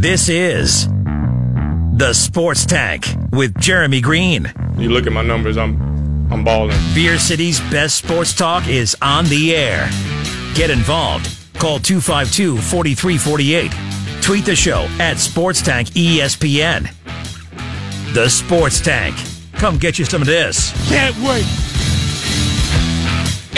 This is the Sports Tank with Jeremy Greene. You look at my numbers, I'm I'm balling. Beer City's best sports talk is on the air. Get involved. Call 252 4348. Tweet the show at Sports Tank ESPN. The Sports Tank. Come get you some of this. Can't wait.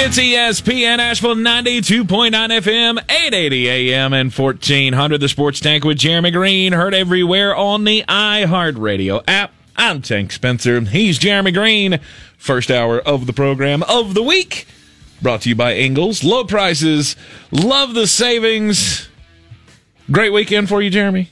It's ESPN Asheville 92.9 FM, 880 AM, and 1400. The Sports Tank with Jeremy Greene. Heard everywhere on the iHeartRadio app. I'm Tank Spencer. He's Jeremy Greene. First hour of the program of the week. Brought to you by Ingles. Low prices. Love the savings. Great weekend for you, Jeremy.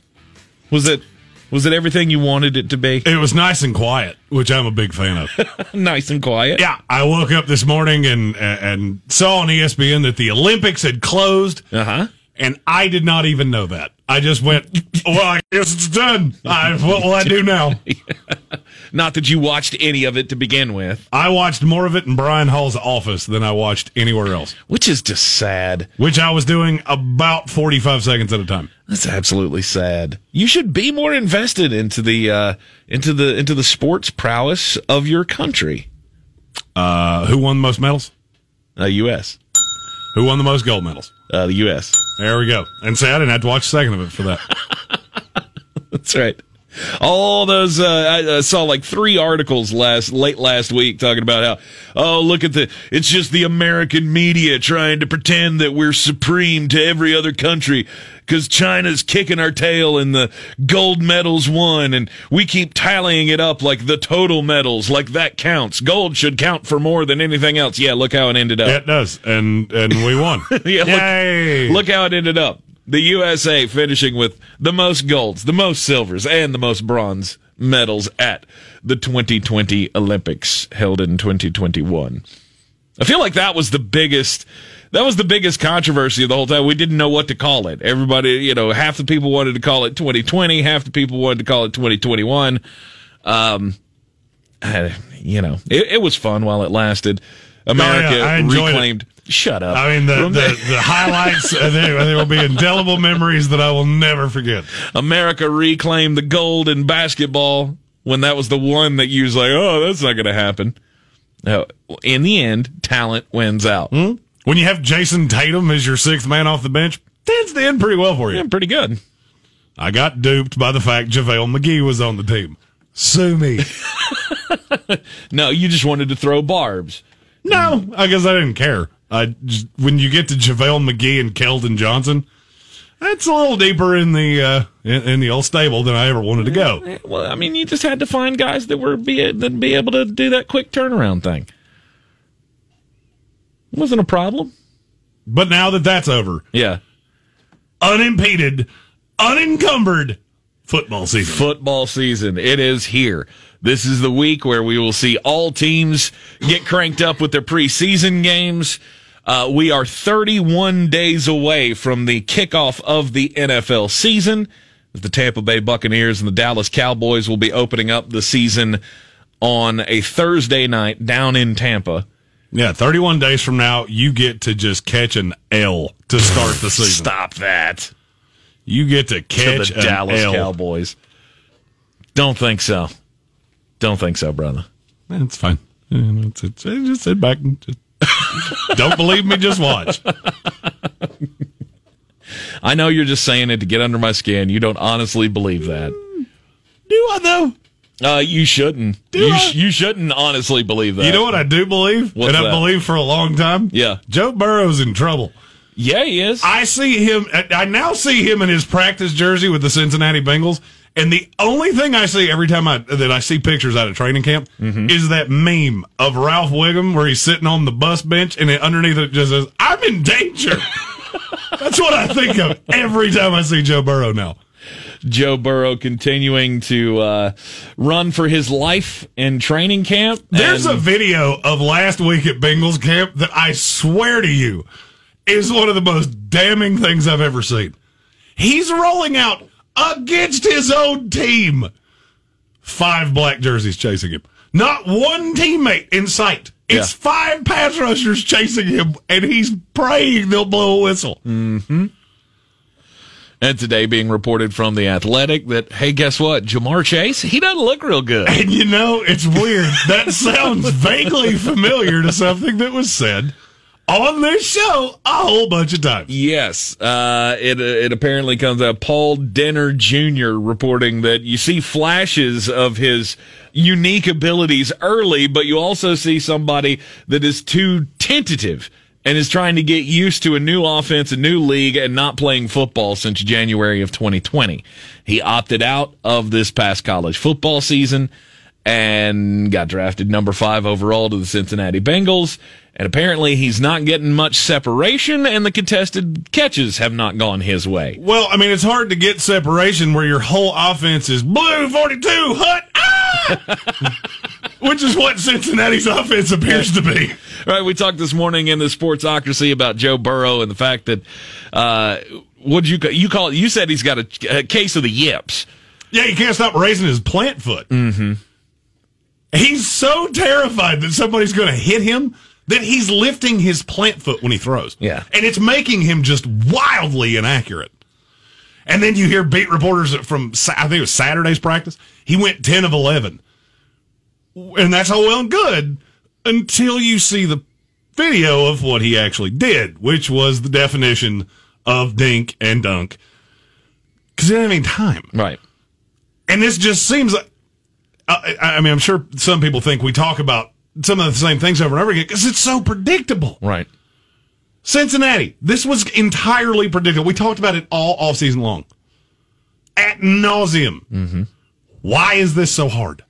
Was it was it everything you wanted it to be? It was nice and quiet, which I'm a big fan of. nice and quiet. yeah, I woke up this morning and and saw on ESPN that the Olympics had closed, Uh huh. and I did not even know that. I just went, well, I guess it's done. I, what will I do now? Not that you watched any of it to begin with, I watched more of it in Brian Hall's office than I watched anywhere else, which is just sad. which I was doing about 45 seconds at a time. That's absolutely sad. You should be more invested into the uh, into the into the sports prowess of your country. Uh, who won the most medals? Uh, U.S. Who won the most gold medals? Uh, the U.S. There we go. And say I didn't have to watch a second of it for that. That's right. All those uh, I uh, saw like three articles last late last week talking about how oh look at the it's just the American media trying to pretend that we're supreme to every other country because China's kicking our tail and the gold medals won and we keep tallying it up like the total medals like that counts gold should count for more than anything else yeah look how it ended up it does, and and we won. yeah, look, Yay! look how it ended up. The USA finishing with the most golds, the most silvers, and the most bronze medals at the 2020 Olympics held in 2021. I feel like that was the biggest that was the biggest controversy of the whole time. We didn't know what to call it. Everybody, you know, half the people wanted to call it 2020, half the people wanted to call it 2021. Um, I- you know, it, it was fun while it lasted. America Oh, I enjoyed it. reclaimed. Shut up. I mean, the, the, the highlights, uh, there, there will be indelible memories that I will never forget. America reclaimed the gold in basketball when that was the one that you was like, oh, that's not going to happen. No, in the end, talent wins out. When you have Jayson Tatum as your sixth man off the bench, tends to end pretty well for you. Yeah, pretty good. I got duped by the fact JaVale McGee was on the team. Sue me. No, you just wanted to throw barbs. no, I guess I didn't care. I just, when you get to JaVale McGee and Keldon Johnson, that's a little deeper in the uh, in, in the old stable than I ever wanted to go. Well, I mean, you just had to find guys that were be that be able to do that quick turnaround thing. Wasn't a problem. But now that that's over, Yeah. unimpeded, unencumbered football season. football season. It is here. This is the week where we will see all teams get cranked up with their preseason games. Uh, we are 31 days away from the kickoff of the NFL season. The Tampa Bay Buccaneers and the Dallas Cowboys will be opening up the season on a Thursday night down in Tampa. Yeah, 31 days from now, you get to just catch an L to start the season. Stop that. You get to To catch the an Dallas L. Cowboys. Don't think so. Don't think so, brother. It's fine. Yeah, It's, it's, just sit back and just don't believe me. Just watch. I know you're just saying it to get under my skin. You don't honestly believe that. Do I though? Uh, you shouldn't. Do you, sh- you shouldn't honestly believe that. You know what I do believe, What's and I that? believe for a long time. Yeah. Joe Burrow's in trouble. Yeah, he is. I see him. I I now see him in his practice jersey with the Cincinnati Bengals. And the only thing I see every time I that I see pictures out of training camp Mm-hmm. is that meme of Ralph Wiggum where he's sitting on the bus bench and it, underneath it just says, "I'm in danger." That's what I think of every time I see Joe Burrow now. Joe Burrow continuing to uh, run for his life in training camp. There's a video of last week at Bengals camp that I swear to you is one of the most damning things I've ever seen. He's rolling out against his own team. Five black jerseys chasing him. Not one teammate in sight. It's Yeah. five pass rushers chasing him, and he's praying they'll blow a whistle. And today being reported from the Athletic that hey, guess what? Ja'Marr Chase, he doesn't look real good. And you know, it's weird. That sounds vaguely familiar to something that was said on this show a whole bunch of times. Yes, uh, it it apparently comes out. Paul Dehner Jr. reporting that you see flashes of his unique abilities early, but you also see somebody that is too tentative and is trying to get used to a new offense, a new league, and not playing football since January of 2020. He opted out of this past college football season and got drafted number five overall to the Cincinnati Bengals. And apparently he's not getting much separation and the contested catches have not gone his way. Well, I mean, it's hard to get separation where your whole offense is blue 42, hut, ah! Which is what Cincinnati's offense appears to be. All right, we talked this morning in the Sportsocracy about Joe Burrow and the fact that, uh, what you, you call it? You said he's got a, a case of the yips. Yeah, he can't stop raising his plant foot. Mm-hmm. He's so terrified that somebody's going to hit him that he's lifting his plant foot when he throws. Yeah. And it's making him just wildly inaccurate. And then you hear beat reporters from, I think it was Saturday's practice. He went 10 of 11. And that's all well and good until you see the video of what he actually did, which was the definition of dink and dunk. Because he didn't have any time. Right. And this just seems like, I, I mean, I'm sure some people think we talk about some of the same things over and over again because it's so predictable. Right. Cincinnati, this was entirely predictable. We talked about it all off season long. At nauseum. Mm-hmm. Why is this so hard?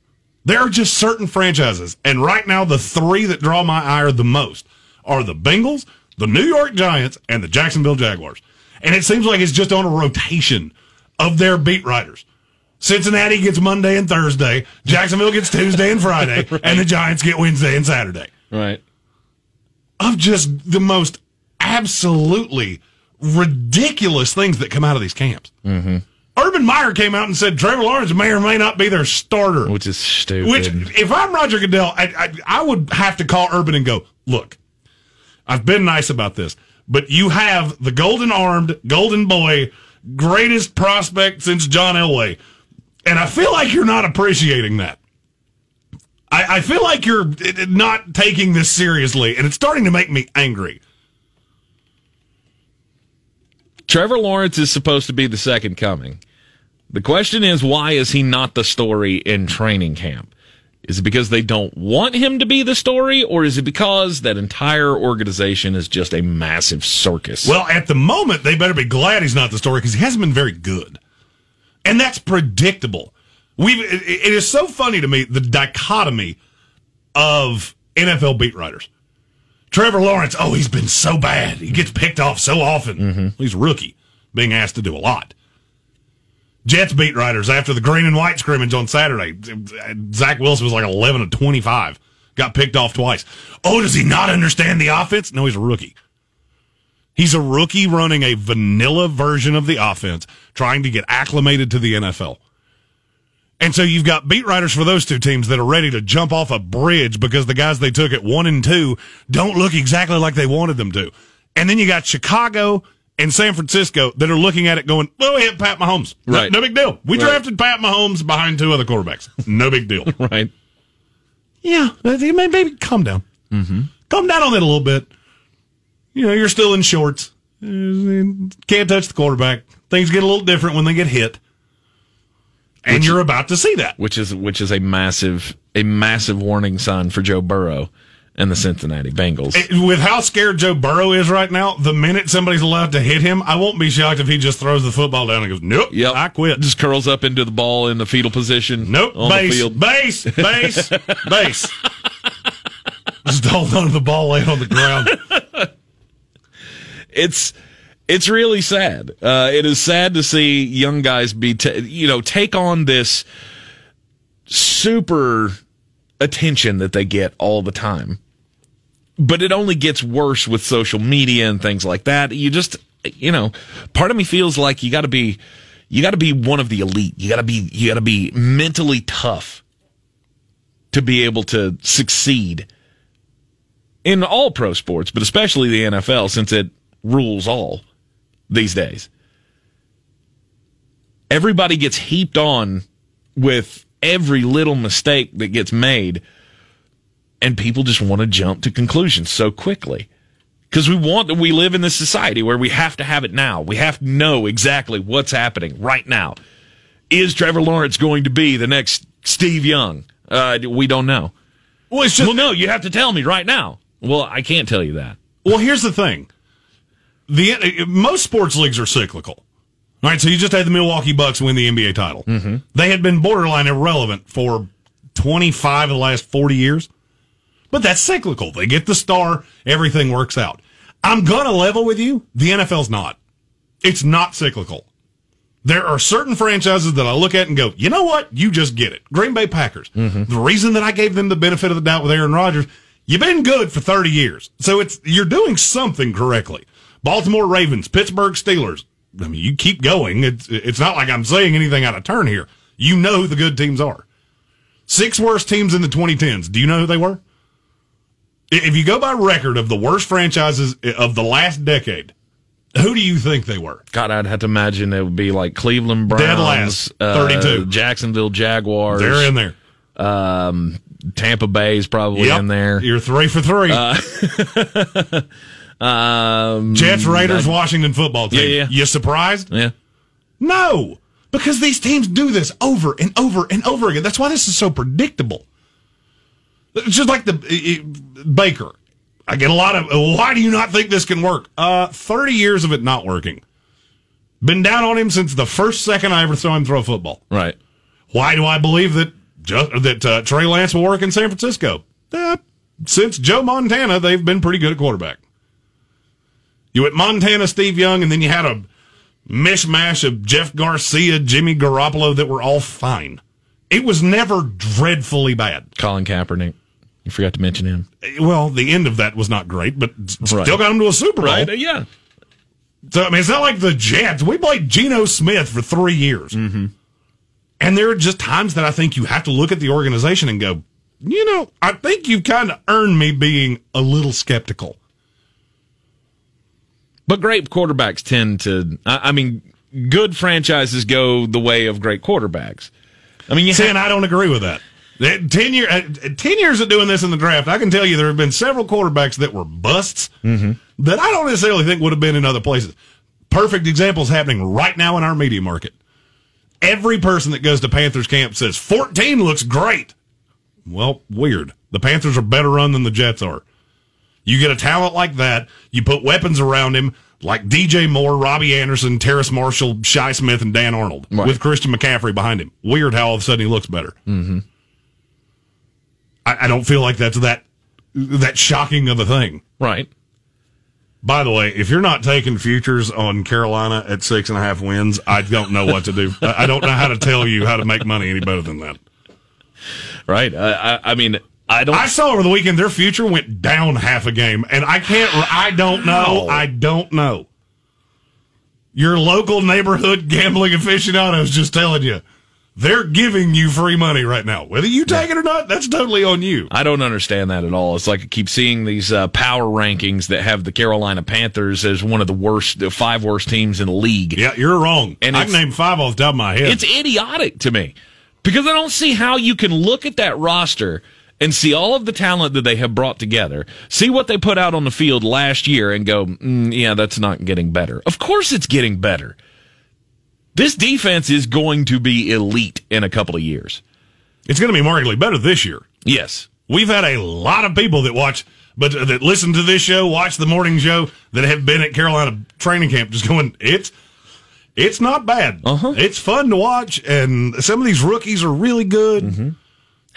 There are just certain franchises, and right now the three that draw my ire the most are the Bengals, the New York Giants, and the Jacksonville Jaguars. And it seems like it's just on a rotation of their beat writers. Cincinnati gets Monday and Thursday, Jacksonville gets Tuesday and Friday, right. and the Giants get Wednesday and Saturday. Right. Of just the most absolutely ridiculous things that come out of these camps. Mm-hmm. Urban Meyer came out and said Trevor Lawrence may or may not be their starter, which is stupid. Which, if I'm Roger Goodell, I, I, I would have to call Urban and go, look, I've been nice about this, but you have the golden armed, golden boy, greatest prospect since John Elway, and I feel like you're not appreciating that. I, I feel like you're eh, eh, not taking this seriously, and it's starting to make me angry. Trevor Lawrence is supposed to be the second coming. The question is, why is he not the story in training camp? Is it because they don't want him to be the story, or is it because that entire organization is just a massive circus? Well, at the moment, they better be glad he's not the story because he hasn't been very good. And that's predictable. we it is so funny to me the dichotomy of NFL beat writers. Trevor Lawrence, oh, he's been so bad. He gets picked off so often. Mm-hmm. He's a rookie, being asked to do a lot. Jets beat writers after the green and white scrimmage on Saturday. Zach Wilson was like 11 of 25. Got picked off twice. Oh, does he not understand the offense? No, he's a rookie. He's a rookie running a vanilla version of the offense, trying to get acclimated to the NFL. And so you've got beat writers for those two teams that are ready to jump off a bridge because the guys they took at one and two don't look exactly like they wanted them to. And then you got Chicago and San Francisco that are looking at it going, well, we hit Pat Mahomes. No, right. no big deal. We right. drafted Pat Mahomes behind two other quarterbacks. No big deal. right. Yeah. Maybe calm down. Mm-hmm. Calm down on it a little bit. You know, you're still in shorts. Can't touch the quarterback. Things get a little different when they get hit. And which, you're about to see that. Which is which is a massive a massive warning sign for Joe Burrow and the Cincinnati Bengals. With how scared Joe Burrow is right now, the minute somebody's allowed to hit him, I won't be shocked if he just throws the football down and goes, "Nope, yep. I quit." Just curls up into the ball in the fetal position. Nope, base, base, base, base. just hold on to the ball, lay on the ground. it's it's really sad. Uh, it is sad to see young guys be, t- you know, take on this super attention that they get all the time. But it only gets worse with social media and things like that. You just, you know, part of me feels like you got to be, you got to be one of the elite. You got to be, you got to be mentally tough to be able to succeed in all pro sports, but especially the NFL since it rules all these days. everybody gets heaped on with every little mistake that gets made, and people just want to jump to conclusions so quickly. Because we want that we live in this society where we have to have it now. We have to know exactly what's happening right now. Is Trevor Lawrence going to be the next Steve Young? Uh, we don't know. Well, it's just Well, no, you have to tell me right now. Well, I can't tell you that. Well, here's the thing: the most sports leagues are cyclical. All right, so you just had the Milwaukee Bucks win the NBA title. Mm-hmm. They had been borderline irrelevant for 25 of the last 40 years, but that's cyclical. They get the star, everything works out. I'm gonna level with you. The NFL's not. It's not cyclical. There are certain franchises that I look at and go, you know what? You just get it. Green Bay Packers. Mm-hmm. The reason that I gave them the benefit of the doubt with Aaron Rodgers, you've been good for 30 years. So it's, you're doing something correctly. Baltimore Ravens, Pittsburgh Steelers. I mean, you keep going. It's, it's not like I'm saying anything out of turn here. You know who the good teams are. Six worst teams in the 2010s. Do you know who they were? I- If you go by record of the worst franchises of the last decade, who do you think they were? God, I'd have to imagine it would be like Cleveland Browns, Dead last, uh, 32. Jacksonville Jaguars. They're in there. Um, Tampa is probably Yep. in there. You're three for three. Um, Jets, Raiders, Washington football team. Yeah, yeah. You surprised? yeah. No, because these teams do this over and over and over again. That's why this is so predictable. It's just like the uh, Baker. I get a lot of. Why do you not think this can work? Uh, thirty years of it not working. Been down on him since the first second I ever saw him throw a football. Right. Why do I believe that just, that uh, Trey Lance will work in San Francisco? Uh, since Joe Montana, they've been pretty good at quarterback. You went Montana, Steve Young, and then you had a mishmash of Jeff Garcia, Jimmy Garoppolo that were all fine. It was never dreadfully bad. Colin Kaepernick. You forgot to mention him. Well, the end of that was not great, but Right. still got him to a Super Bowl. Right. Uh, yeah. So I mean, it's not like the Jets. We played Geno Smith for three years, mm-hmm. and there are just times that I think you have to look at the organization and go, you know, I think you've kind of earned me being a little skeptical. But great quarterbacks tend to. I, I mean, good franchises go the way of great quarterbacks. I mean, you See, have, and I don't agree with that. Ten year, uh, ten years of doing this in the draft, I can tell you there have been several quarterbacks that were busts that I don't necessarily think would have been in other places. Perfect examples happening right now in our media market. Every person that goes to Panthers camp says 14 looks great. Well, weird. The Panthers are better run than the Jets are. You get a talent like that, you put weapons around him like DJ Moore, Robbie Anderson, Terrace Marshall, Shi Smith, and Dan Arnold Right. with Christian McCaffrey behind him. Weird how all of a sudden he looks better. Mm-hmm. I, I don't feel like that's that that shocking of a thing. right. By the way, if you're not taking futures on Carolina at six and a half wins, I don't know what to do. I don't know how to tell you how to make money any better than that. Right. I, I, I mean, I don't. I saw over the weekend their future went down half a game, and I can't. I don't know. I don't know. Your local neighborhood gambling aficionados just telling you they're giving you free money right now. Whether you take it or not, that's totally on you. I don't understand that at all. It's like I keep seeing these uh, power rankings that have the Carolina Panthers as one of the worst, the five worst teams in the league. Yeah, you're wrong. And I can name five off the top of my head. It's idiotic to me because I don't see how you can look at that roster and see all of the talent that they have brought together, see what they put out on the field last year, and go, mm, yeah, that's not getting better. Of course, it's getting better. This defense is going to be elite in a couple of years. it's going to be markedly better this year. Yes. We've had a lot of people that watch, but that listen to this show, watch the morning show, that have been at Carolina training camp, just going, it's it's not bad. Uh-huh. It's fun to watch, and some of these rookies are really good. Mm-hmm.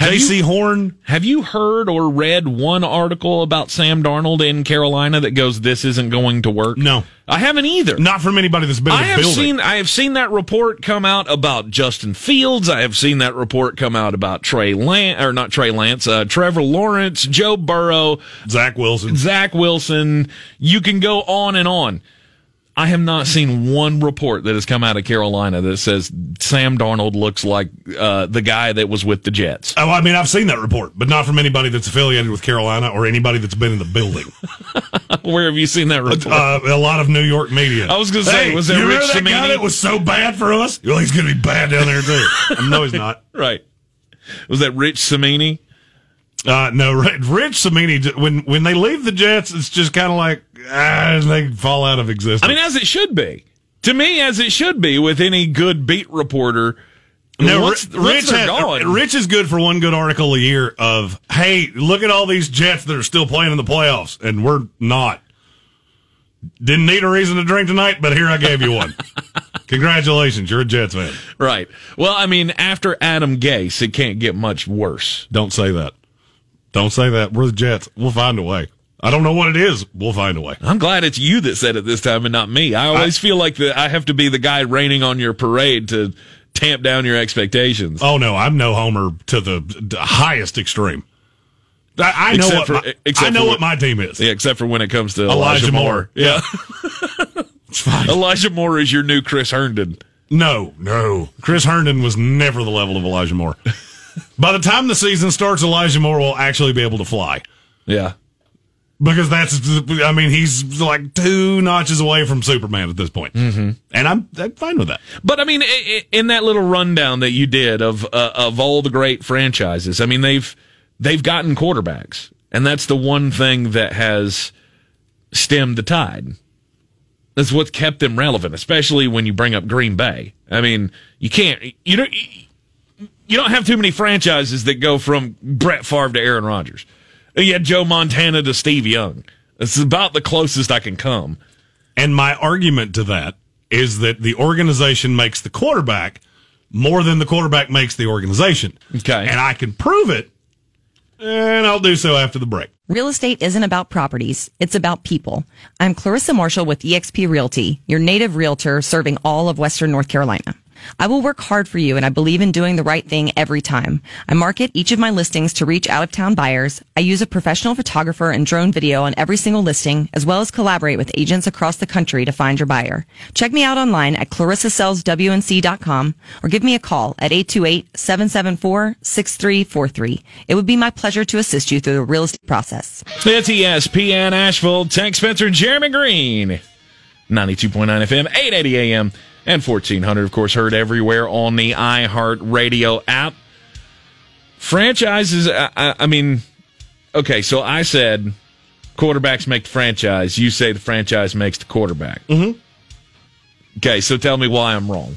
Have Jaycee you- Horn, Have you heard or read one article about Sam Darnold in Carolina that goes, "This isn't going to work"? No. I haven't either. not from anybody that's been in I have building. seen I have seen that report come out about Justin Fields. I have seen that report come out about Trey Lance or not Trey Lance, uh, Trevor Lawrence, Joe Burrow, Zach Wilson. Zach Wilson. You can go on and on. I have not seen one report that has come out of Carolina that says Sam Darnold looks like uh, the guy that was with the Jets. Oh, I mean, I've seen that report, but not from anybody that's affiliated with Carolina or anybody that's been in the building. Where have you seen that report? Uh, a lot of New York media. I was gonna say, Hey, was there you remember Rich that guy that was so bad for us? Well, he's going to be bad down there too. no, he's not. right. Was that Rich Cimini? Uh, no, Rich Cimini. When when they leave the Jets, it's just kind of like ah, they fall out of existence. I mean, as it should be. To me, as it should be with any good beat reporter. No, once, Ri- once Rich, they're had- gone, Rich is good for one good article a year of, hey, look at all these Jets that are still playing in the playoffs, and we're not. Didn't need a reason to drink tonight, but here I gave you one. Congratulations, you're a Jets fan. right. Well, I mean, after Adam Gase, it can't get much worse. Don't say that. Don't say that. We're the Jets. We'll find a way. I don't know what it is. We'll find a way. I'm glad it's you that said it this time and not me. I always feel like that I have to be the guy raining on your parade to tamp down your expectations. Oh no, I'm no homer to the, the highest extreme. I, I know what for- my, I know what what- my team is. Yeah, except for when it comes to Elijah Elijah, Moore. Moore. Yeah. It's fine. Elijah Moore is your new Chris Herndon. No, no. Chris Herndon was never the level of Elijah Moore. By the time the season starts, Elijah Moore will actually be able to fly. Yeah. Because that's, I mean, he's like two notches away from Superman at this point. Mm-hmm. And I'm, I'm fine with that. But I mean, in that little rundown that you did of uh, of all the great franchises, I mean they've they've gotten quarterbacks, and that's the one thing that has stemmed the tide. That's what's kept them relevant, especially when you bring up Green Bay. I mean, you can't you don't you don't have too many franchises that go from Brett Favre to Aaron Rodgers. You had Joe Montana to Steve Young. It's about the closest I can come. And my argument to that is that the organization makes the quarterback more than the quarterback makes the organization. Okay. And I can prove it, and I'll do so after the break. Real estate isn't about properties, it's about people. I'm Clarissa Marshall with eXp Realty, your native realtor serving all of Western North Carolina. I will work hard for you and I believe in doing the right thing every time. I market each of my listings to reach out of town buyers. I use a professional photographer and drone video on every single listing, as well as collaborate with agents across the country to find your buyer. Check me out online at clarissasellswnc.com or give me a call at 828-774-6343. It would be my pleasure to assist you through the real estate process. It's ESPN Asheville. Tank Spencer, Jeremy Greene. 92.9 FM, 880 AM, and 1400, of course, heard everywhere on the iHeart Radio app. Franchises, I, I, I mean, okay, so I said quarterbacks make the franchise. You say the franchise makes the quarterback. Mm-hmm. Okay, so tell me why I'm wrong.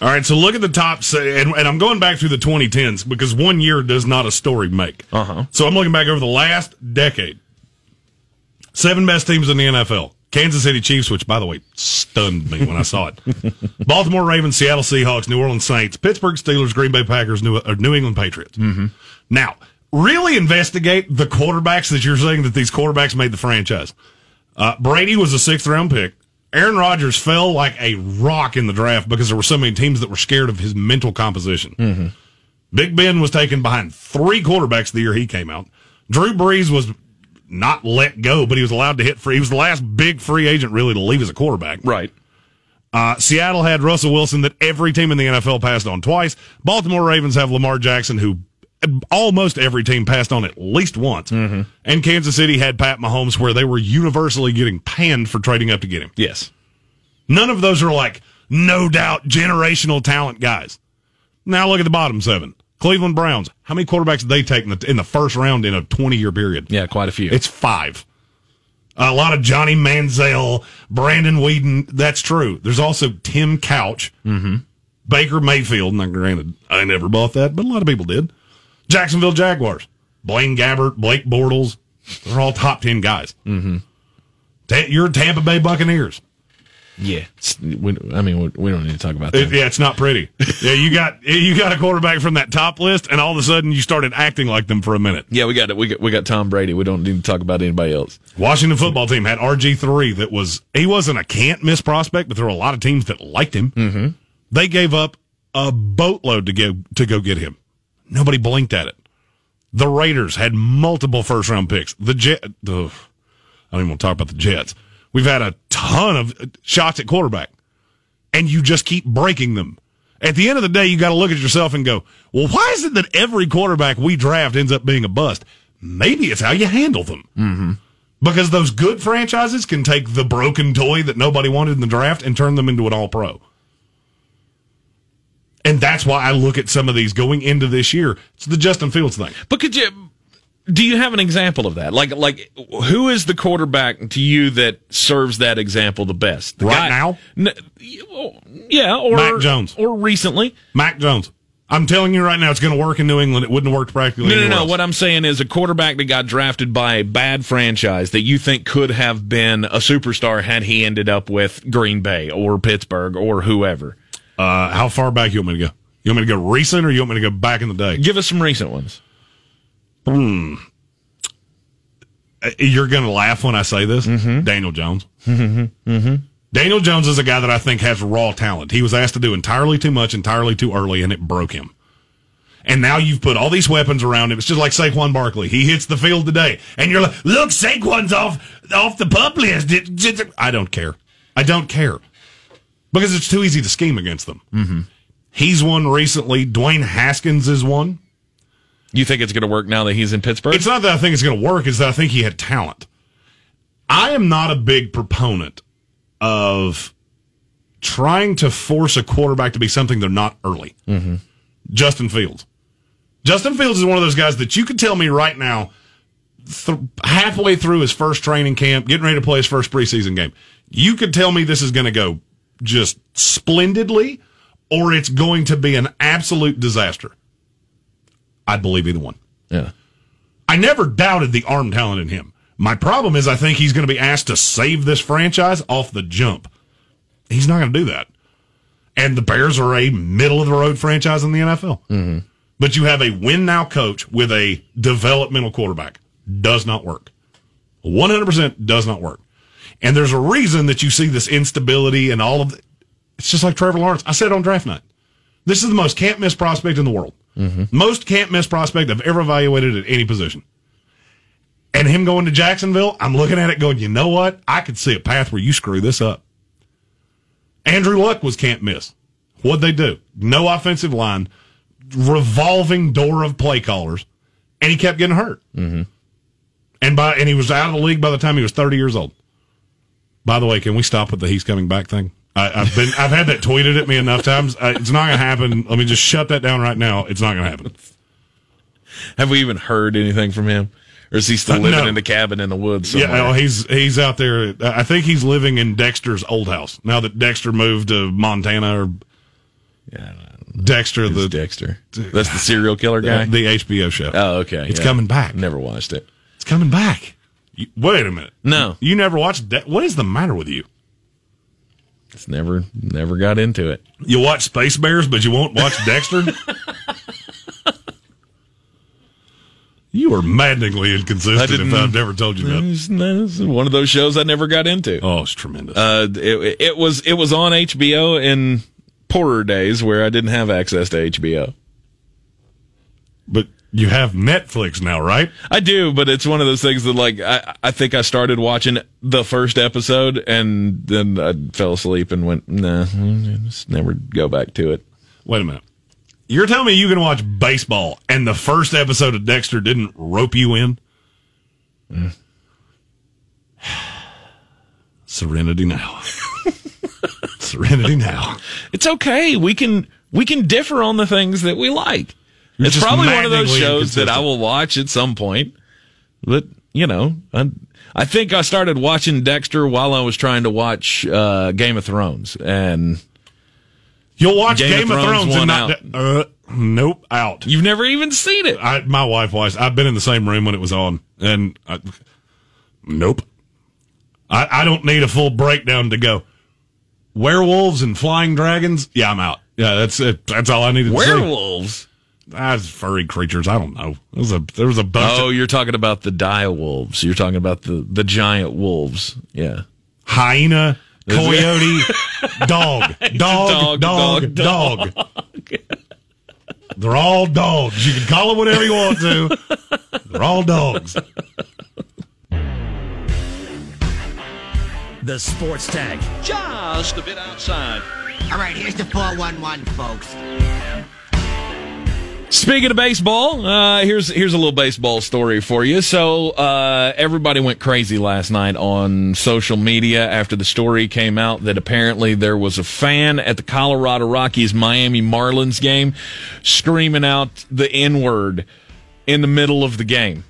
All right, so look at the top, and, and I'm going back through the 2010s because one year does not a story make. Uh-huh. So I'm looking back over the last decade. Seven best teams in the NFL. Kansas City Chiefs, which by the way stunned me when I saw it. Baltimore Ravens, Seattle Seahawks, New Orleans Saints, Pittsburgh Steelers, Green Bay Packers, New, uh, New England Patriots. Mm-hmm. Now, really investigate the quarterbacks that you're saying that these quarterbacks made the franchise. Uh, Brady was a sixth round pick. Aaron Rodgers fell like a rock in the draft because there were so many teams that were scared of his mental composition. Big Ben was taken behind three quarterbacks the year he came out. Drew Brees was not let go, but he was allowed to hit free. He was the last big free agent really to leave as a quarterback. Right. Uh, Seattle had Russell Wilson that every team in the NFL passed on twice. Baltimore Ravens have Lamar Jackson, who almost every team passed on at least once. And Kansas City had Pat Mahomes, where they were universally getting panned for trading up to get him. Yes. None of those are like, no doubt, generational talent guys. Now look at the bottom seven. Cleveland Browns. How many quarterbacks did they take in the, in the first round in a 20 year period? Yeah, quite a few. It's five. A lot of Johnny Manziel, Brandon Weeden. That's true. There's also Tim Couch, mm-hmm. Baker Mayfield. Now, granted, I never bought that, but a lot of people did. Jacksonville Jaguars, Blaine Gabbert, Blake Bortles. They're all top 10 guys. Mm-hmm. Ta- you're Tampa Bay Buccaneers. Yeah. We, I mean, we, we don't need to talk about It- that. yeah, it's not pretty. yeah, you got you got a quarterback from that top list, and all of a sudden you started acting like them for a minute. Yeah, we got it. We got we got Tom Brady. We don't need to talk about anybody else. Washington football team had RG three. That was he wasn't a can't miss prospect, but there were a lot of teams that liked him. Mm-hmm. They gave up a boatload to go to go get him. Nobody blinked at it. The Raiders had multiple first round picks. The Jet, I don't even want to talk about the Jets. We've had a ton of shots at quarterback, and you just keep breaking them. At the end of the day, you got to look at yourself and go, well, why is it that every quarterback we draft ends up being a bust? Maybe it's how you handle them. Mm-hmm. Because those good franchises can take the broken toy that nobody wanted in the draft and turn them into an all pro. And that's why I look at some of these going into this year. It's the Justin Fields thing. But could you? Do you have an example of that? Like, like who is the quarterback to you that serves that example the best? The Right now? N- yeah, or Mac Jones. or recently. Mac Jones. I'm telling you right now, it's going to work in New England. It wouldn't have worked practically. No, no, no. else. What I'm saying is a quarterback that got drafted by a bad franchise that you think could have been a superstar had he ended up with Green Bay or Pittsburgh or whoever. Uh, how far back you want me to go? You want me to go recent or you want me to go back in the day? Give us some recent ones. Uh, You're going to laugh when I say this. Daniel Jones. Daniel Jones is a guy that I think has raw talent. He was asked to do entirely too much, entirely too early, and it broke him. And now you've put all these weapons around him. It's just like Saquon Barkley. He hits the field today, and you're like, "Look, Saquon's off off the pup list." I don't care. I don't care because it's too easy to scheme against them. Mm-hmm. He's won recently. Dwayne Haskins is one. You think it's going to work now that he's in Pittsburgh? It's not that I think it's going to work, it's that I think he had talent. I am not a big proponent of trying to force a quarterback to be something they're not early. Mm-hmm. Justin Fields. Justin Fields is one of those guys that you could tell me right now, th- halfway through his first training camp, getting ready to play his first preseason game, you could tell me this is going to go just splendidly or it's going to be an absolute disaster. I'd believe either one. yeah. I never doubted the arm talent in him. My problem is I think he's going to be asked to save this franchise off the jump. He's not going to do that. And the Bears are a middle of the road franchise in the NFL. Mm-hmm. But you have a win now coach with a developmental quarterback. Does not work. 100% does not work. And there's a reason that you see this instability and all of the, it's just like Trevor Lawrence. I said on draft night. This is the most can't miss prospect in the world. Most can't miss prospect I've ever evaluated at any position. And him going to Jacksonville, I'm looking at it going, you know what? I could see a path where you screw this up. Andrew Luck was can't miss. What'd they do? No offensive line, revolving door of play callers, and he kept getting hurt. Mm-hmm. And by and he was out of the league by the time he was 30 years old. By the way, can we stop with the he's coming back thing? I, I've been I've had that tweeted at me enough times. Uh, it's not going to happen. Let me just shut that down right now. It's not going to happen. Have we even heard anything from him? Or is he still Uh, living no. in the cabin in the woods somewhere? Yeah, oh, he's he's out there. I think he's living in Dexter's old house now that Dexter moved to Montana or Yeah, Dexter Who's the Dexter. That's the serial killer guy? the HBO show. oh, okay. It's yeah. coming back. Never watched it. It's coming back. You- wait a minute. No. you never watched. De- what is the matter with you? It's never never got into it. You watch Space Bears, but you won't watch Dexter. you are maddeningly inconsistent. If I've never told you that. It's, it's one of those shows I never got into. Oh, it's tremendous. Uh, it, it was it was on HBO in poorer days where I didn't have access to HBO. but you have Netflix now, right? I do, but it's one of those things that like I I think I started watching the first episode and then I fell asleep and went nah, just never go back to it. Wait a minute. You're telling me you can watch baseball and the first episode of Dexter didn't rope you in? Serenity now. Serenity now. It's okay. We can we can differ on the things that we like. You're it's probably one of those shows that I will watch at some point. But you know, I, I think I started watching Dexter while I was trying to watch uh, Game of Thrones, and You'll watch Game Game, of of Thrones Thrones, and not. Uh, nope, out. you've never even seen it. I, my wife watched. I've been in the same room when it was on, and I, nope. I, I don't need a full breakdown to go. Werewolves and flying dragons. Yeah, I'm out. Yeah, that's it. That's all I needed. Werewolves. Ah, That's furry creatures. I don't know. There was a there was a bunch Oh, of you're talking about the dire wolves. You're talking about the the giant wolves. Yeah. hyena, coyote, dog, dog, dog, dog, dog, dog, They're all dogs. You can call them whatever you want to. They're all dogs. The Sports tag. Just a bit outside. All right, here's the 411, folks. Speaking of baseball, uh, here's here's a little baseball story for you. So uh, everybody went crazy last night on social media after the story came out that apparently there was a fan at the Colorado Rockies Miami Marlins game screaming out the N word in the middle of the game.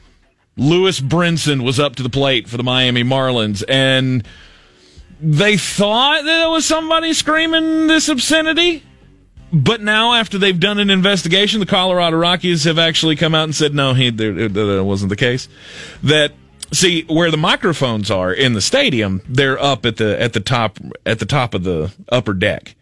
Lewis Brinson was up to the plate for the Miami Marlins, and they thought that it was somebody screaming this obscenity. But now, after they've done an investigation, the Colorado Rockies have actually come out and said, no, he, that wasn't the case. That see where the microphones are in the stadium, they're up at the at the top at the top of the upper deck,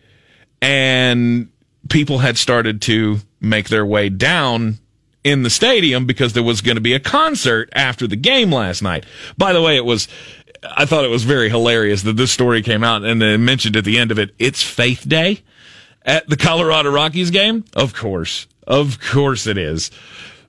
and people had started to make their way down in the stadium because there was going to be a concert after the game last night. By the way, it was. I thought it was very hilarious that this story came out and they mentioned at the end of it, it's Faith Day at the Colorado Rockies game? Of course. Of course it is.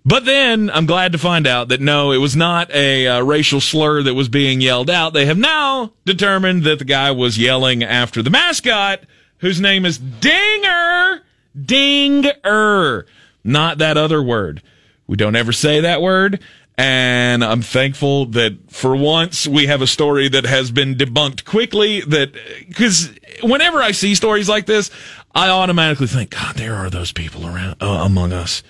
But then I'm glad to find out that no, it was not a uh, racial slur that was being yelled out. They have now determined that the guy was yelling after the mascot, whose name is Dinger. Dinger. Not that other word. We don't ever say that word. And I'm thankful that for once we have a story that has been debunked quickly. That because whenever I see stories like this, I automatically think, God, there are those people around uh, among us.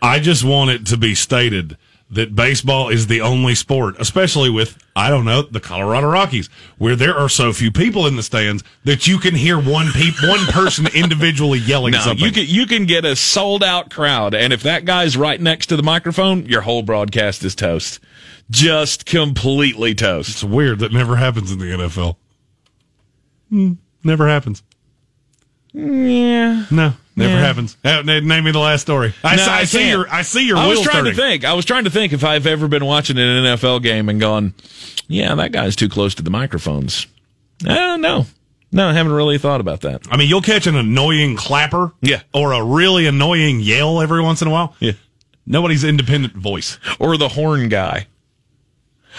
I just want it to be stated that baseball is the only sport, especially with, I don't know, the Colorado Rockies, where there are so few people in the stands that you can hear one peop- one person individually yelling No, something. you can you can get a sold out crowd, and if that guy's right next to the microphone, your whole broadcast is toast, just completely toast. it's weird that never happens in the NFL. Hmm, never happens. Yeah. No, never Yeah. happens. Uh, Name me the last story. I, No, s- I I see your I see your I was trying turning. to think. I was trying to think if I've ever been watching an NFL game and gone, yeah, that guy's too close to the microphones. Uh, no, no, I haven't really thought about that. I mean, you'll catch an annoying clapper, Yeah. or a really annoying yell every once in a while. Yeah. Nobody's independent voice. or the horn guy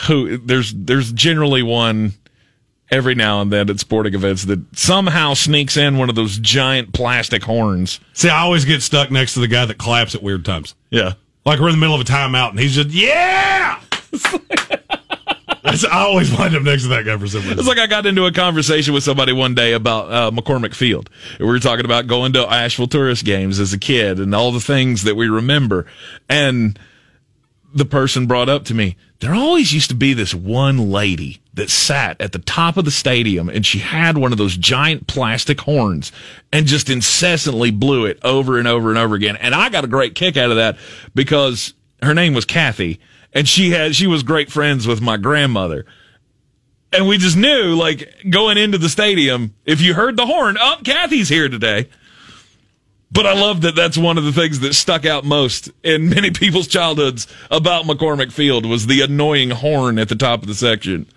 who there's there's generally one every now and then at sporting events that somehow sneaks in one of those giant plastic horns See, I always get stuck next to the guy that claps at weird times. yeah Like we're in the middle of a timeout and he's just, yeah! That's, I always wind up next to that guy for some reason. it's like i got into a conversation with somebody one day about uh, mccormick field we were talking about going to asheville tourist games as a kid and all the things that we remember and the person brought up to me, there always used to be this one lady that sat at the top of the stadium and she had one of those giant plastic horns and just incessantly blew it over and over and over again. And I got a great kick out of that because her name was Kathy and she had, she was great friends with my grandmother. And we just knew, like, going into the stadium, if you heard the horn, up, oh, Kathy's here today. But I love that that's one of the things that stuck out most in many people's childhoods about McCormick Field was the annoying horn at the top of the section.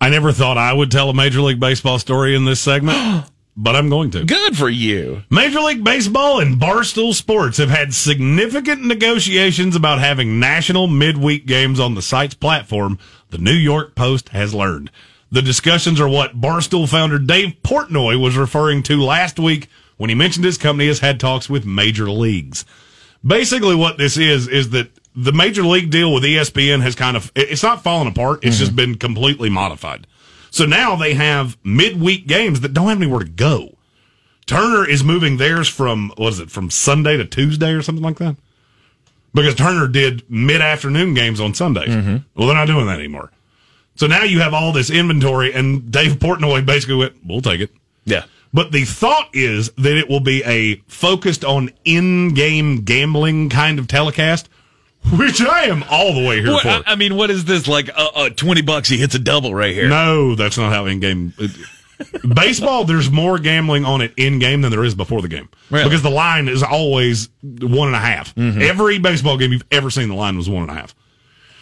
I never thought I would tell a Major League Baseball story in this segment, but I'm going to. Good for you. Major League Baseball and Barstool Sports have had significant negotiations about having national midweek games on the site's platform, the New York Post has learned. The discussions are what Barstool founder Dave Portnoy was referring to last week when he mentioned his company has had talks with major leagues. Basically, what this is, is that the major league deal with ESPN has kind of, it's not fallen apart. It's just mm-hmm. been completely modified. So now they have midweek games that don't have anywhere to go. Turner is moving theirs from what is it from Sunday to Tuesday or something like that? Because Turner did mid afternoon games on Sundays. Mm-hmm. Well, they're not doing that anymore. So now you have all this inventory, and Dave Portnoy basically went, "We'll take it." Yeah. But the thought is that it will be a focused on in-game gambling kind of telecast, which I am all the way here What, for. I, I mean, what is this? Like, uh, uh, 20 bucks, he hits a double right here. No, that's not how in-game. Baseball, there's more gambling on it in-game than there is before the game Really? because the line is always one and a half. Every baseball game you've ever seen, the line was one and a half.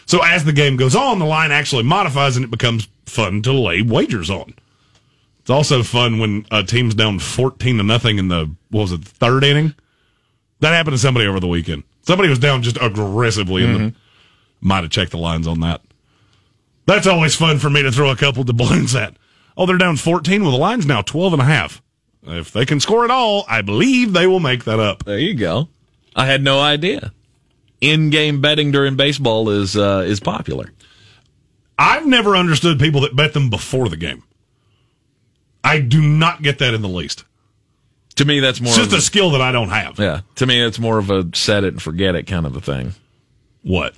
So as the game goes on, the line actually modifies and it becomes fun to lay wagers on. It's also fun when a team's down fourteen to nothing in the what was it third inning. That happened to somebody over the weekend. Somebody was down just aggressively and might have checked the lines on that. That's always fun for me to throw a couple of doubloons at. Oh, they're down 14. Well, the line's now 12 and a half. If they can score at all, I believe they will make that up. There you go. I had no idea. In-game betting during baseball is uh, is popular. I've never understood people that bet them before the game. I do not get that in the least. To me, that's more. It's just of a skill that I don't have. yeah. To me, it's more of a set it and forget it kind of a thing. What?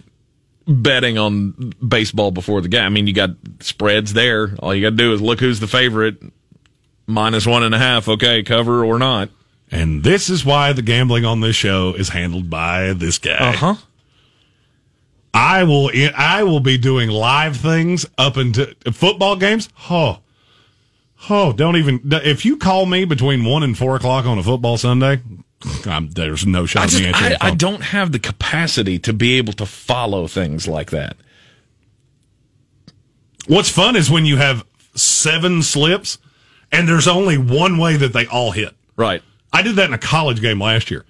Betting on baseball before the game. I mean, you got spreads there. All you got to do is look who's the favorite. Minus one and a half. Okay, cover or not. And this is why the gambling on this show is handled by this guy. Uh huh. I will I will be doing live things up into football games. Oh, oh, don't even if you call me between one and four o'clock on a football Sunday, I'm, there's no shot I, just, me answering I, I don't have the capacity to be able to follow things like that. What's fun is when you have seven slips and there's only one way that they all hit. Right. I did that in a college game last year.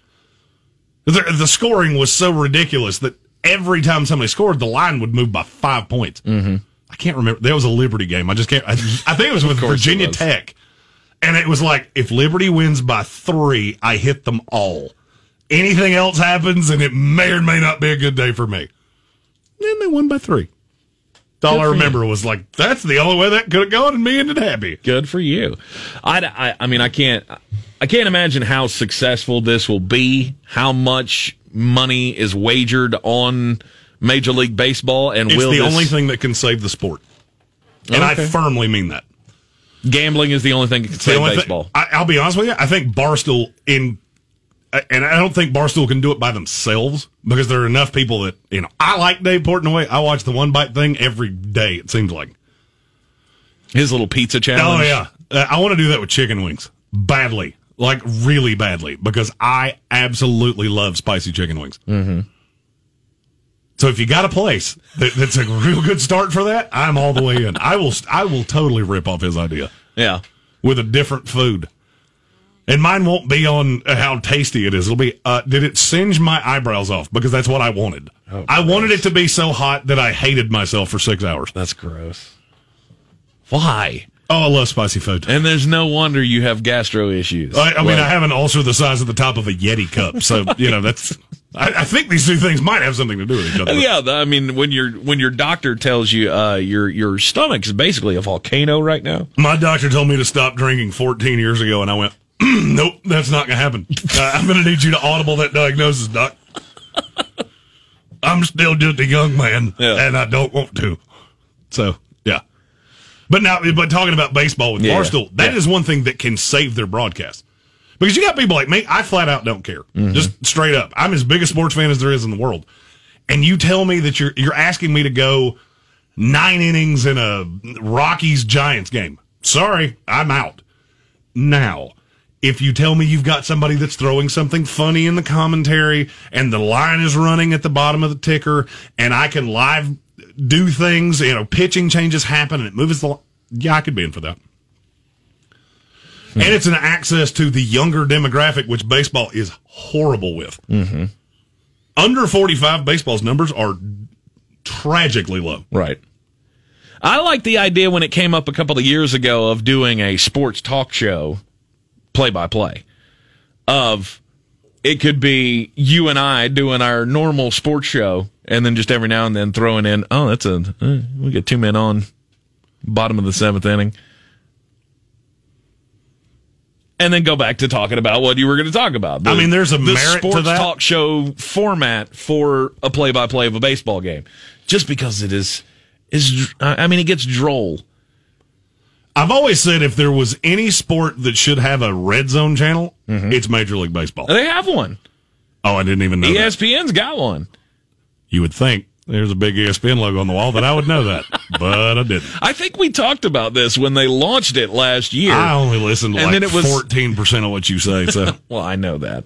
The, the scoring was so ridiculous that every time somebody scored, the line would move by five points. Mm-hmm. I can't remember. There was a Liberty game. I just can't. I, I think it was with Virginia was. Tech. And it was like, if Liberty wins by three, I hit them all. Anything else happens, and it may or may not be a good day for me. And they won by three. All I remember was like, that's the only way that could have gone, and me ended happy. Good for you. I, I, I mean, I can't, I can't imagine how successful this will be. How much money is wagered on Major League Baseball, and It's will the this- only thing that can save the sport. And I firmly mean that. gambling is the only thing that can save thing- baseball. I, I'll be honest with you. I think Barstool in, and I don't think Barstool can do it by themselves because there are enough people that you know. I like Dave Portnoy. I watch the one bite thing every day. It seems like. His little pizza challenge. Oh yeah, uh, I want to do that with chicken wings badly, like really badly, because I absolutely love spicy chicken wings. Mm-hmm. So if you got a place that, that's a real good start for that, I'm all the way in. I will. I will totally rip off his idea. yeah. with a different food. And mine won't be on uh, how tasty it is. It'll be, uh, did it singe my eyebrows off? Because that's what I wanted. I wanted it to be so hot that I hated myself for six hours. That's gross. Why? Oh, I love spicy food. And there's no wonder you have gastro issues. I, I mean, Like, I have an ulcer the size of the top of a Yeti cup. So, you know, that's, I, I think these two things might have something to do with each other. Yeah, I mean, when your when your doctor tells you uh, your your stomach is basically a volcano right now. My doctor told me to stop drinking 14 years ago, and I went, nope, that's not going to happen. Uh, I'm going to need you to audible that diagnosis, doc. I'm still just a young man, Yeah. and I don't want to. So, yeah. But now, but talking about baseball with Yeah. Barstool, that is Yeah. one thing that can save their broadcast. Because you got people like me, I flat out don't care. Mm-hmm. Just straight up. I'm as big a sports fan as there is in the world. And you tell me that you're you're asking me to go nine innings in a Rockies Giants game. Sorry, I'm out. Now, if you tell me you've got somebody that's throwing something funny in the commentary and the line is running at the bottom of the ticker and I can live do things, you know, pitching changes happen and it moves the yeah, I could be in for that. And it's an access to the younger demographic, which baseball is horrible with. Mm-hmm. Under 45, baseball's numbers are tragically low. Right. I like the idea when it came up a couple of years ago of doing a sports talk show, play by play, of it could be you and I doing our normal sports show, and then just every now and then throwing in, oh, that's a uh, we get two men on, bottom of the seventh inning. And then go back to talking about what you were going to talk about. I mean, there's a the merit to sports that. talk show format for a play-by-play of a baseball game, just because it is is. I mean, it gets droll. I've always said if there was any sport that should have a red zone channel, mm-hmm. it's Major League Baseball. They have one. Oh, I didn't even know that. ESPN's got one. You would think there's a big ESPN logo on the wall that I would know that, but I didn't. I think we talked about this when they launched it last year. I only listened to And like then it was- 14% of what you say. So well, I know that.